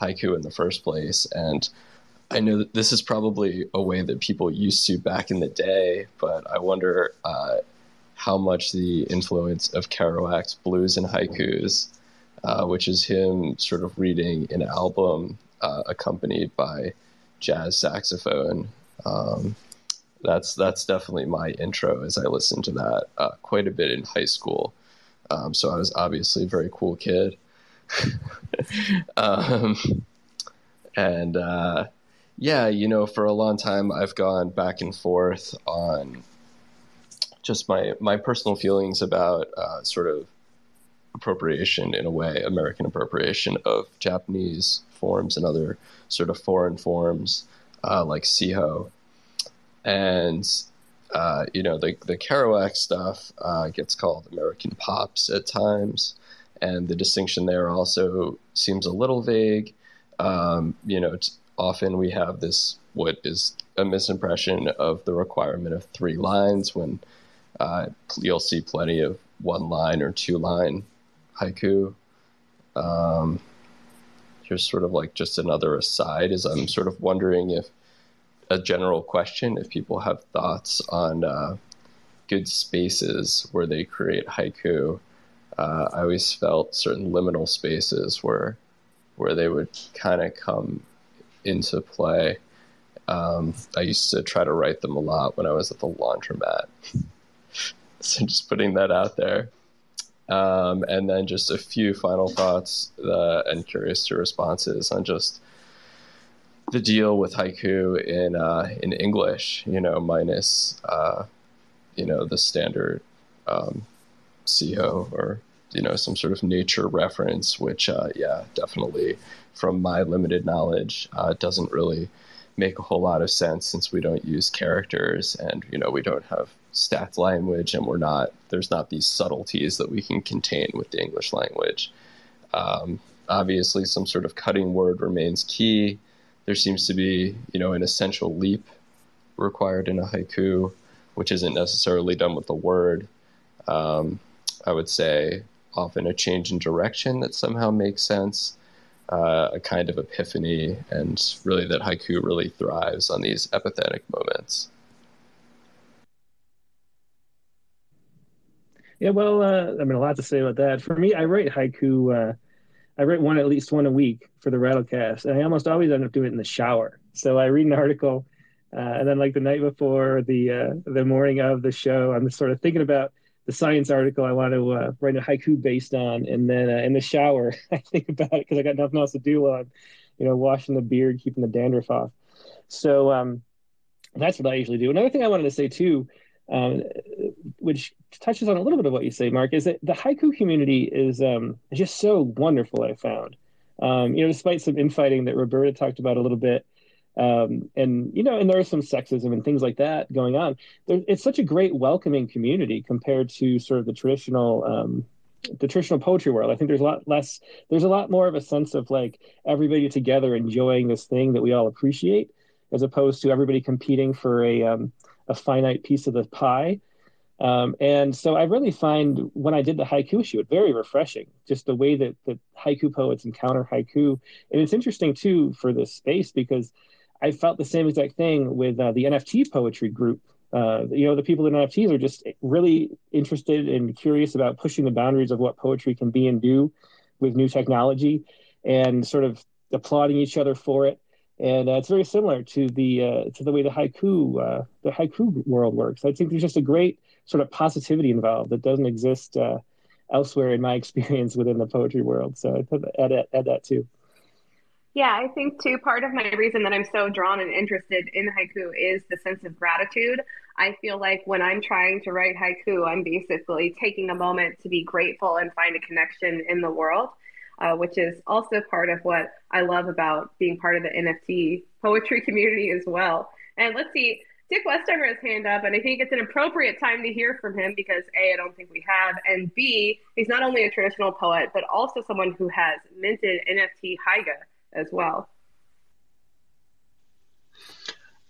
haiku in the first place. And I know that this is probably a way that people used to back in the day, but I wonder uh, how much the influence of Kerouac's Blues and Haikus, uh, which is him sort of reading an album uh, accompanied by jazz saxophone, um, that's that's definitely my intro as I listened to that uh, quite a bit in high school. Um, so I was obviously a very cool kid. [laughs] um, and uh, yeah, you know, for a long time I've gone back and forth on just my my personal feelings about uh, sort of appropriation in a way, American appropriation of Japanese forms and other sort of foreign forms uh, like Siho, and uh, you know the the Kerouac stuff uh, gets called American pops at times, and the distinction there also seems a little vague. Um, you know, often we have this what is a misimpression of the requirement of three lines when uh, you'll see plenty of one line or two line haiku. Um, here's sort of like just another aside is I'm sort of wondering if a general question if people have thoughts on uh, good spaces where they create haiku. Uh, I always felt certain liminal spaces where where they would kind of come into play. Um, I used to try to write them a lot when I was at the laundromat. [laughs] so just putting that out there. Um, and then just a few final thoughts uh, and curious to responses on just the deal with haiku in uh, in English, you know, minus uh, you know the standard um, Siho or you know some sort of nature reference, which uh, yeah, definitely from my limited knowledge uh, doesn't really make a whole lot of sense since we don't use characters and you know we don't have stats language and we're not there's not these subtleties that we can contain with the english language. Um, obviously some sort of cutting word remains key there seems to be you know an essential leap required in a haiku which isn't necessarily done with the word um, i would say often a change in direction that somehow makes sense uh, a kind of epiphany and really that haiku really thrives on these epithetic moments Yeah, well, uh, I mean, a lot to say about that. For me, I write haiku. Uh, I write one at least one a week for the Rattlecast, and I almost always end up doing it in the shower. So I read an article, uh, and then like the night before, the uh, the morning of the show, I'm sort of thinking about the science article I want to uh, write a haiku based on, and then uh, in the shower, [laughs] I think about it because I got nothing else to do while I'm, you know, washing the beard, keeping the dandruff off. So um, that's what I usually do. Another thing I wanted to say too, um, which touches on a little bit of what you say, Mark, is that the haiku community is um, just so wonderful. I found, um, you know, despite some infighting that Roberta talked about a little bit, um, and you know, and there is some sexism and things like that going on. There, it's such a great, welcoming community compared to sort of the traditional um, the traditional poetry world. I think there's a lot less, there's a lot more of a sense of like everybody together enjoying this thing that we all appreciate, as opposed to everybody competing for a um, a finite piece of the pie. Um, and so I really find when I did the haiku issue, it very refreshing, just the way that the haiku poets encounter haiku. And it's interesting too for this space because I felt the same exact thing with uh, the NFT poetry group uh, you know, the people in NFTs are just really interested and curious about pushing the boundaries of what poetry can be and do with new technology, and sort of applauding each other for it. And uh, it's very similar to the uh, to the way the haiku uh, the haiku world works. I think there's just a great sort of positivity involved that doesn't exist uh, elsewhere in my [laughs] experience within the poetry world. So I put add, add that too. Yeah, I think too, part of my reason that I'm so drawn and interested in haiku is the sense of gratitude. I feel like when I'm trying to write haiku, I'm basically taking a moment to be grateful and find a connection in the world, uh, which is also part of what I love about being part of the NFT poetry community as well. And let's see, Dick Westheimer has hand up, and I think it's an appropriate time to hear from him because A, I don't think we have, and B, he's not only a traditional poet, but also someone who has minted NFT haiga as well.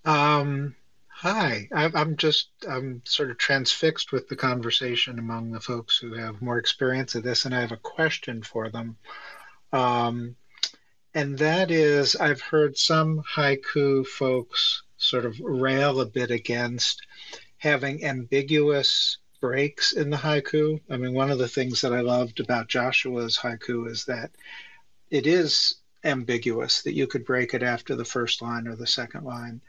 Um, hi, I'm just I'm sort of transfixed with the conversation among the folks who have more experience of this, and I have a question for them. Um, and that is, I've heard some haiku folks sort of rail a bit against having ambiguous breaks in the haiku. I mean, one of the things that I loved about Joshua's haiku is that it is ambiguous that you could break it after the first line or the second line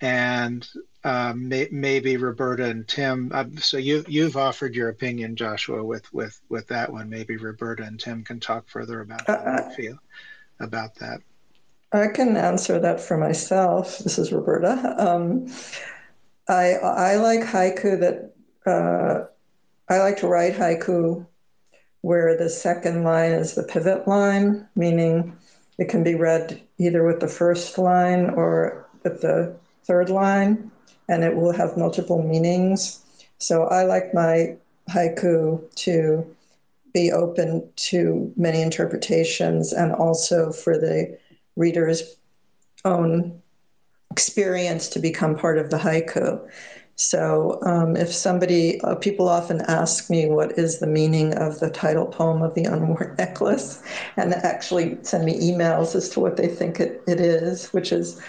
and um, may, maybe Roberta and Tim. Uh, so you you've offered your opinion, Joshua, with with with that one. Maybe Roberta and Tim can talk further about how uh, they feel about that. I can answer that for myself. This is Roberta. Um, I I like haiku that uh, I like to write haiku where the second line is the pivot line, meaning it can be read either with the first line or with the third line, and it will have multiple meanings. So I like my haiku to be open to many interpretations and also for the reader's own experience to become part of the haiku. So, um, if somebody, uh, people often ask me what is the meaning of the title poem of the Unworn [laughs] Necklace, and actually send me emails as to what they think it, it is, which is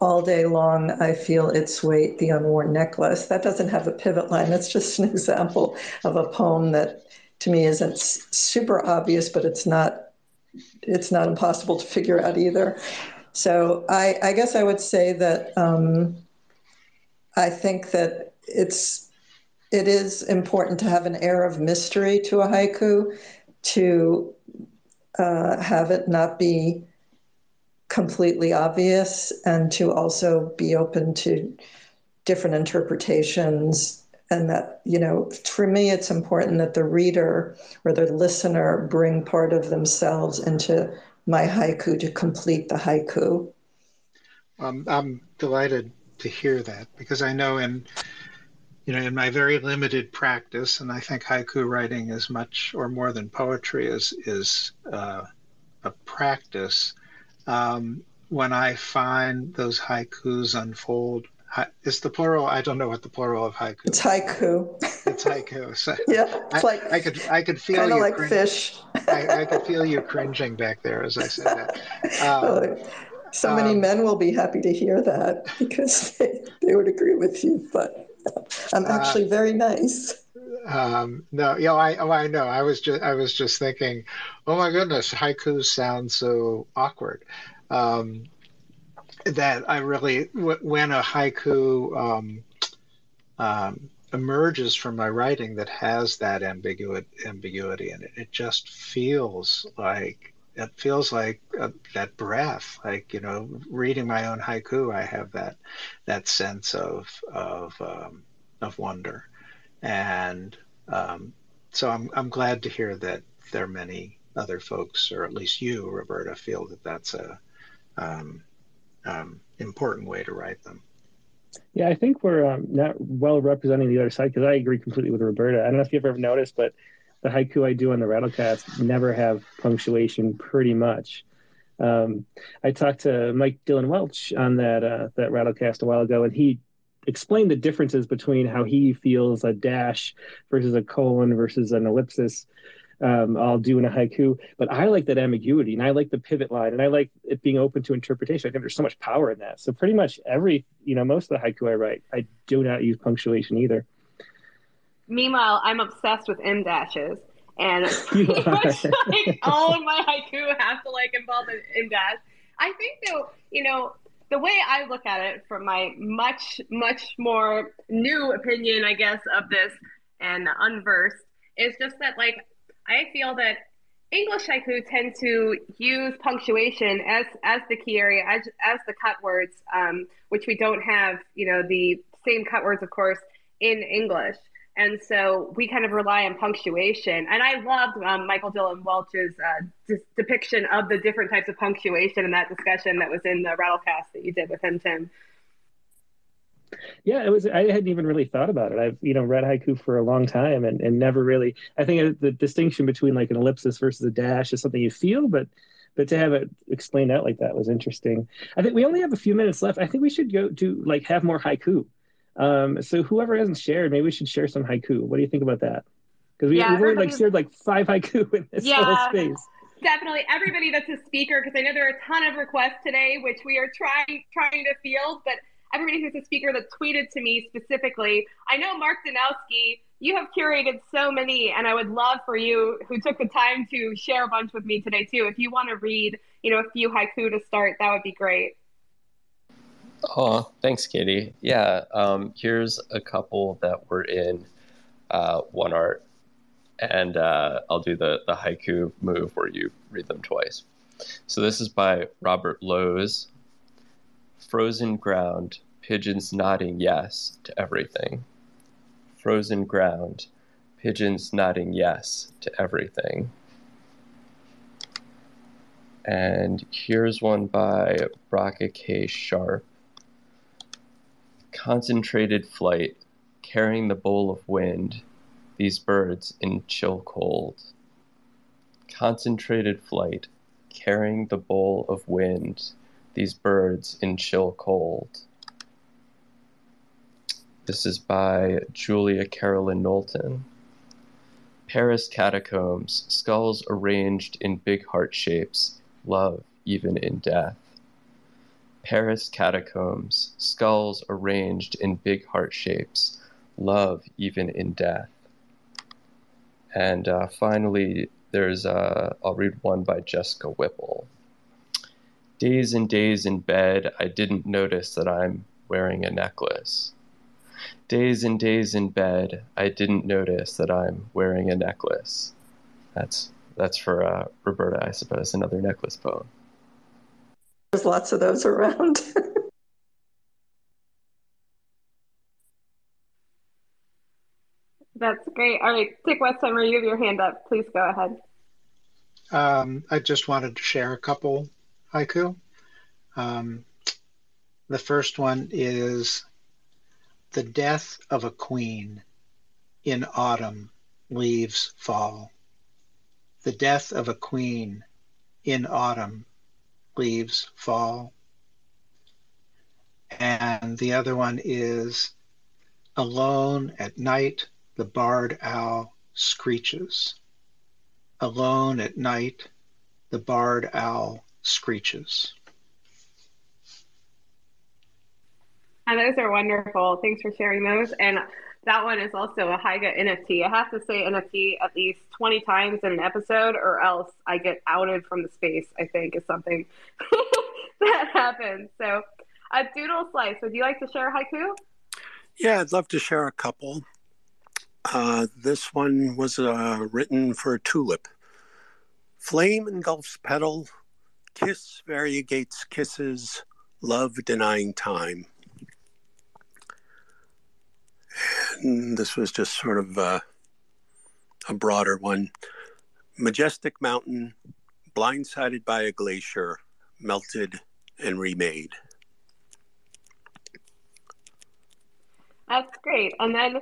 all day long, I feel its weight, the unworn necklace. That doesn't have a pivot line. That's [laughs] just an example of a poem that to me isn't super obvious, but it's not it's not impossible to figure out either. So I, I guess I would say that um, I think that it's it is important to have an air of mystery to a haiku, to uh, have it not be completely obvious, and to also be open to different interpretations. And that, you know, for me, it's important that the reader or the listener bring part of themselves into my haiku to complete the haiku. Um, I'm delighted to hear that because I know in you know in my very limited practice, and I think haiku writing is much or more than poetry is is uh, a practice. Um, when I find those haikus unfold, is the plural? I don't know what the plural of haiku. It's haiku. It's haiku. So [laughs] yeah, it's I, like I could I could feel kind of like cring- fish. I, I, could feel you cringing back there as I said that. Um, so many um, men will be happy to hear that [laughs] because they, they would agree with you, but I'm uh, actually uh, very nice. Um, no, yeah, I, oh, I know. I was just, I was just thinking, oh my goodness, haikus sound so awkward. Um, that I really, when a haiku um, um, emerges from my writing that has that ambiguity, ambiguity in it, it just feels like it feels like uh, that breath, like you know, reading my own haiku, I have that that sense of of um, of wonder, and um, so I'm I'm glad to hear that there are many other folks, or at least you, Roberta, feel that that's a um, um, important way to write them. Yeah, I think we're um, not well representing the other side because I agree completely with Roberta. I don't know if you've ever noticed, but the haiku I do on the Rattlecast never have punctuation pretty much. Um, I talked to Mike Dylan Welch on that uh, that Rattlecast a while ago, and he explained the differences between how he feels a dash versus a colon versus an ellipsis um, I'll do in a haiku. But I like that ambiguity and I like the pivot line and I like it being open to interpretation. I think there's so much power in that. So pretty much every, you know, most of the haiku I write, I do not use punctuation either. Meanwhile, I'm obsessed with em dashes. And pretty [laughs] much [laughs] like all of my haiku have to like involve an em dash. I think though, you know, the way I look at it from my much, much more new opinion, I guess, of this and unversed is just that like I feel that English haiku tend to use punctuation as as the key area, as as the cut words, um, which we don't have, you know, the same cut words, of course, in English. And so we kind of rely on punctuation. And I loved um, Michael Dylan Welch's uh, depiction of the different types of punctuation in that discussion that was in the Rattlecast that you did with him, Tim. Yeah, it was. I hadn't even really thought about it. I've you know read haiku for a long time and, and never really. I think the distinction between like an ellipsis versus a dash is something you feel, but but to have it explained out like that was interesting. I think we only have a few minutes left. I think we should go to like have more haiku. Um, so whoever hasn't shared, maybe we should share some haiku. What do you think about that? Because we, yeah, have already like shared like five haiku [laughs] in this yeah. whole space definitely everybody that's a speaker because I know there are a ton of requests today, which we are trying trying to field. But everybody who's a speaker that tweeted to me specifically. I know Mark Danowsky, you have curated so many, and I would love for you who took the time to share a bunch with me today too. If you want to read, you know, a few haiku to start, that would be great. Oh, thanks, Katie. Yeah, um, here's a couple that were in uh, One Art, and uh, I'll do the the haiku move where you read them twice. So this is by Robert Lowes, frozen ground, pigeons nodding yes to everything. Frozen ground, pigeons nodding yes to everything. And here's one by Braca K. Sharp. Concentrated flight, carrying the bowl of wind, these birds in chill cold. Concentrated flight, carrying the bowl of wind, these birds in chill cold. This is by Julia Carolyn Knowlton. Paris catacombs, skulls arranged in big heart shapes, love even in death. Paris catacombs, skulls arranged in big heart shapes, love even in death. And uh, finally, there's uh, I'll read one by Jessica Whipple. Days and days in bed, I didn't notice that I'm wearing a necklace. Days and days in bed, I didn't notice that I'm wearing a necklace. That's that's for uh, Roberta, I suppose, another necklace poem. There's lots of those around. [laughs] That's great. All right, Dick Westheimer, you have your hand up. Please go ahead. Um, I just wanted to share a couple haiku. Um, the first one is The death of a queen in autumn leaves fall. The death of a queen in autumn leaves fall. And the other one is Alone at night, the barred owl screeches. Alone at night, the barred owl screeches. And those are wonderful. Thanks for sharing those. And that one is also a Haiga NFT. I have to say NFT at least 20 times in an episode, or else I get outed from the space, I think, is something [laughs] that happens. So, a Doodle Slice, would you like to share a haiku? Yeah, I'd love to share a couple. Uh, this one was uh, written for Tulip Flame engulfs petal, kiss variegates kisses, love denying time. And this was just sort of uh, a broader one. Majestic mountain, blindsided by a glacier, melted and remade. That's great. And then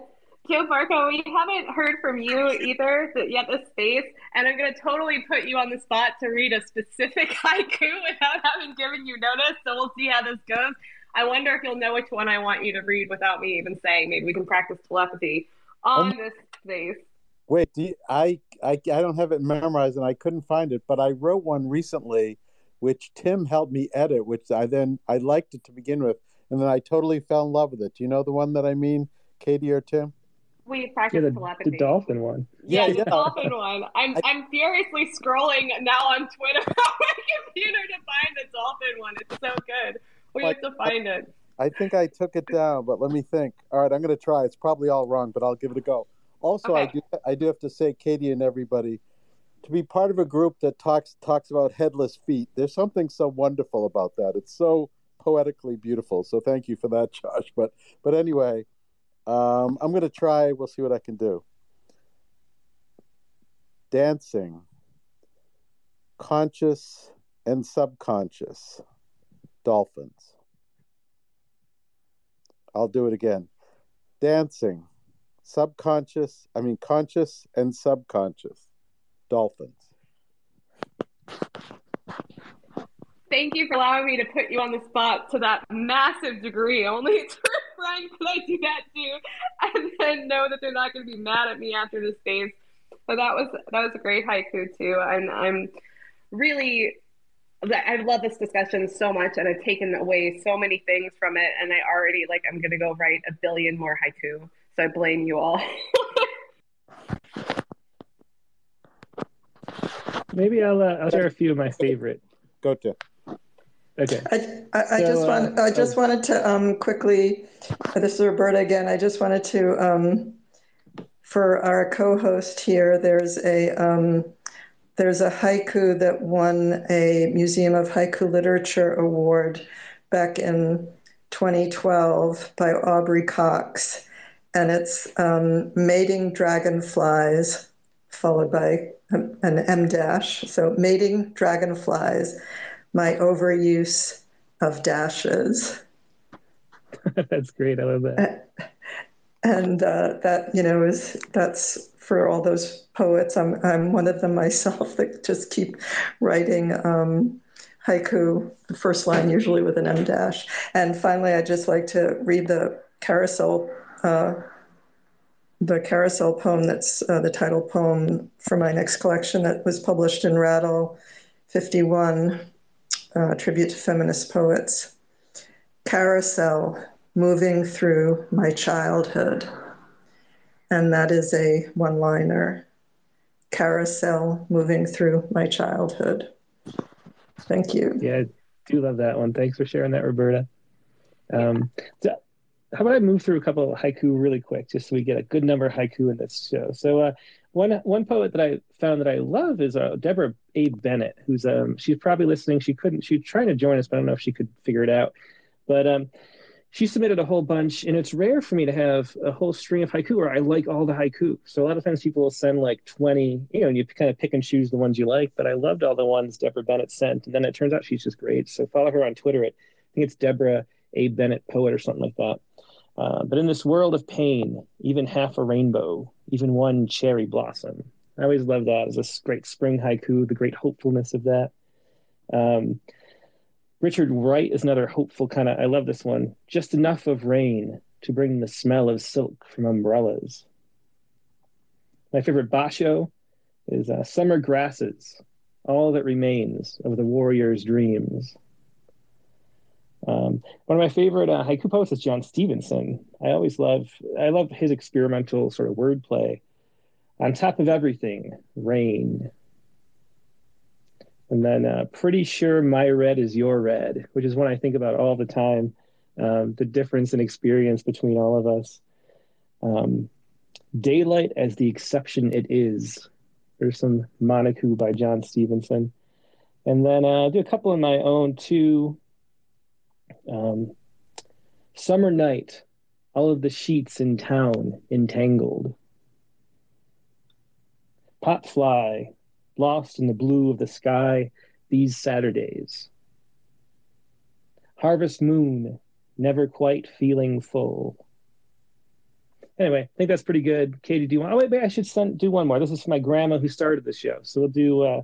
Joe Barco, we haven't heard from you either yet this space, and I'm going to totally put you on the spot to read a specific [laughs] haiku without having given you notice. So we'll see how this goes. I wonder if you'll know which one I want you to read without me even saying. Maybe we can practice telepathy on um, this space. Wait, do you, I, I I don't have it memorized and I couldn't find it, but I wrote one recently, which Tim helped me edit, which I then I liked it to begin with, and then I totally fell in love with it. Do you know the one that I mean, Katie or Tim? We practice yeah, the, telepathy. The dolphin one. Yeah, yeah the yeah. dolphin one. I'm I, I'm furiously scrolling now on Twitter [laughs] on my computer to find the dolphin one. It's so good. We like, have to find I, it. I think I took it down, but let me think. All right, I'm going to try. It's probably all wrong, but I'll give it a go. Also, okay. I do I do have to say, Katie and everybody, to be part of a group that talks talks about headless feet. There's something so wonderful about that. It's so poetically beautiful. So thank you for that, [laughs] Josh. But but anyway, um, I'm going to try. We'll see what I can do. Dancing, conscious and subconscious, dolphins. I'll do it again. Dancing, subconscious, I mean, conscious and subconscious, dolphins. Thank you for allowing me to put you on the spot to that massive degree. Only to friend could I do that too, and then know that they're not going to be mad at me after this phase. But that was that was a great haiku too, and I'm really I love this discussion so much, and I've taken away so many things from it, and I already like I'm going to go write a billion more haiku. So I blame you all. [laughs] Maybe I'll uh, I'll share a few of my favorite. Go to. Okay. I, I, I so, just want uh, I just oh. wanted to um, quickly. This is Roberta again. I just wanted to um, for our co-host here. There's a um, there's a haiku that won a Museum of Haiku Literature award back in 2012 by Aubrie Cox and it's um, mating dragonflies, followed by an em dash. So mating dragonflies, my overuse of dashes. [laughs] that's great. I love that. And uh, that you know is that's for all those poets. I'm I'm one of them myself [laughs] that just keep writing. Um, haiku, the first line usually with an em dash. And finally, I'd just like to read the carousel uh, the carousel poem that's uh, the title poem for my next collection that was published in Rattle 51, uh, tribute to feminist poets. Carousel, moving through my childhood. And that is a one liner. Carousel, moving through my childhood. Thank you. Yeah, I do love that one. Thanks for sharing that, Roberta. Um, so how about I move through a couple of haiku really quick, just so we get a good number of haiku in this show. So, uh, one one poet that I found that I love is uh, Deborah A. Bennett, who's um, she's probably listening. She couldn't. She's trying to join us, but I don't know if she could figure it out. But um, she submitted a whole bunch, and it's rare for me to have a whole string of haiku where I like all the haiku. So a lot of times people will send like twenty, you know, and you kind of pick and choose the ones you like. But I loved all the ones Deborah Bennett sent, and then it turns out she's just great. So follow her on Twitter at I think it's Deborah A. Bennett Poet or something like that. Uh, but in this world of pain, even half a rainbow, even one cherry blossom. I always love that as a great spring haiku, the great hopefulness of that. Um, Richard Wright is another hopeful kind of, I love this one. Just enough of rain to bring the smell of silk from umbrellas. My favorite basho is uh, Summer Grasses, all that remains of the warrior's dreams. Um, one of my favorite uh, haiku poets is John Stevenson. I always love I love his experimental sort of wordplay. On top of everything, rain. And then uh, pretty sure my red is your red, which is one I think about all the time. Um, the difference in experience between all of us. Um, daylight as the exception it is, There's some monoku by John Stevenson. And then uh, I'll do a couple of my own too. Um, Summer Night, all of the sheets in town entangled. Pop fly, lost in the blue of the sky these Saturdays. Harvest moon, never quite feeling full. Anyway, I think that's pretty good. Katie, do you want? Oh wait, wait, I should send, do one more. This is for my grandma who started the show, so we'll do uh,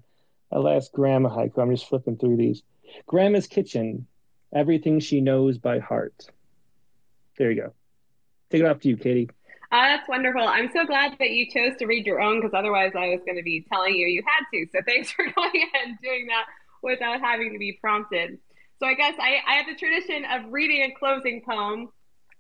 a last grandma haiku. I'm just flipping through these. Grandma's kitchen, everything she knows by heart. There you go. Take it off to you, Katie. Uh, that's wonderful. I'm so glad that you chose to read your own because otherwise I was going to be telling you you had to. So [laughs] thanks for going ahead and doing that without having to be prompted. So I guess I, I have the tradition of reading a closing poem.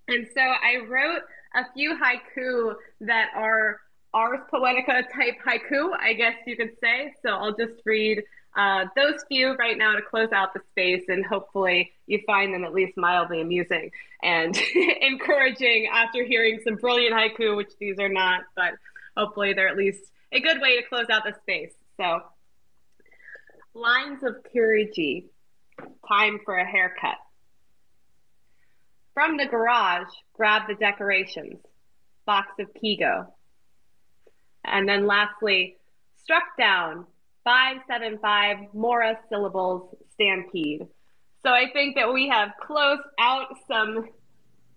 And so I wrote a few haiku that are Ars Poetica type haiku, I guess you could say. So I'll just read uh, those few right now to close out the space, and hopefully you find them at least mildly amusing and [laughs] encouraging after hearing some brilliant haiku, which these are not, but hopefully they're at least a good way to close out the space. So, lines of Kireji, time for a haircut. From the garage, grab the decorations, box of Kigo. And then lastly, struck down, 575 Mora syllables stampede. So I think that we have closed out some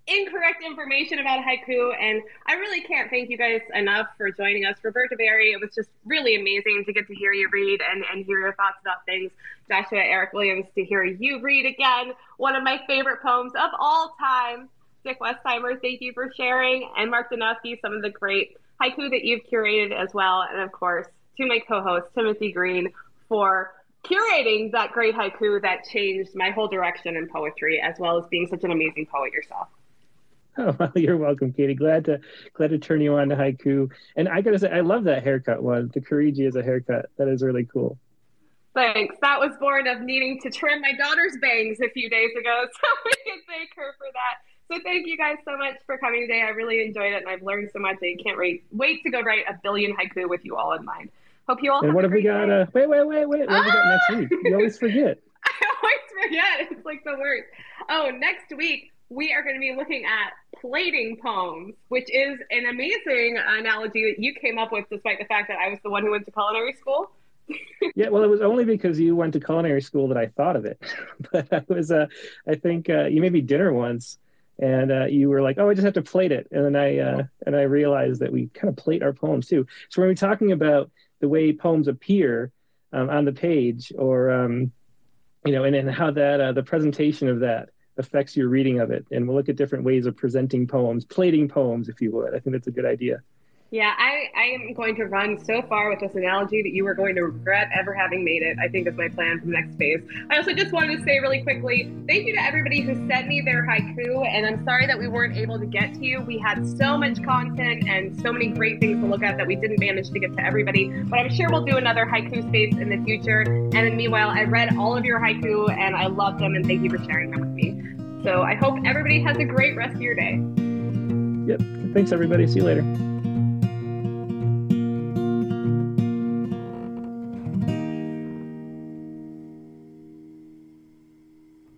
incorrect information about haiku, and I really can't thank you guys enough for joining us. Roberta Beary, it was just really amazing to get to hear you read and, and hear your thoughts about things. Joshua Eric Williams, to hear you read again, one of my favorite poems of all time. Dick Westheimer, thank you for sharing, and Mark Danowsky, some of the great haiku that you've curated as well, and of course, to my co-host Timothy Green for curating that great haiku that changed my whole direction in poetry, as well as being such an amazing poet yourself. Oh, [laughs] well, you're welcome, Katie. Glad to glad to turn you on to haiku. And I gotta say, I love that haircut one. The Kireji is a haircut. That is really cool. Thanks. That was born of needing to trim my daughter's bangs a few days ago, [laughs] so we can thank her for that. So thank you guys so much for coming today. I really enjoyed it, and I've learned so much. I can't wait wait to go write a billion haiku with you all in mind. Hope you all. And what have we got? Uh, wait, wait, wait, wait. What have we got next week? You always [laughs] forget. I always forget. It's like the worst. Oh, next week we are going to be looking at plating poems, which is an amazing analogy that you came up with, despite the fact that I was the one who went to culinary school. [laughs] yeah, well, it was only because you went to culinary school that I thought of it. [laughs] but I was, uh, I think uh, you made me dinner once, and uh, you were like, "Oh, I just have to plate it," and then I uh, and I realized that we kind of plate our poems too. So we're talking about the way poems appear um, on the page, or um, you know, and, and how that uh, the presentation of that affects your reading of it, and we'll look at different ways of presenting poems, plating poems, if you would. I think that's a good idea. Yeah, I, I am going to run so far with this analogy that you are going to regret ever having made it. I think is my plan for the next phase. I also just wanted to say really quickly thank you to everybody who sent me their haiku. And I'm sorry that we weren't able to get to you. We had so much content and so many great things to look at that we didn't manage to get to everybody. But I'm sure we'll do another haiku space in the future. And meanwhile, I read all of your haiku and I love them. And thank you for sharing them with me. So I hope everybody has a great rest of your day. Yep. Thanks, everybody. See you later.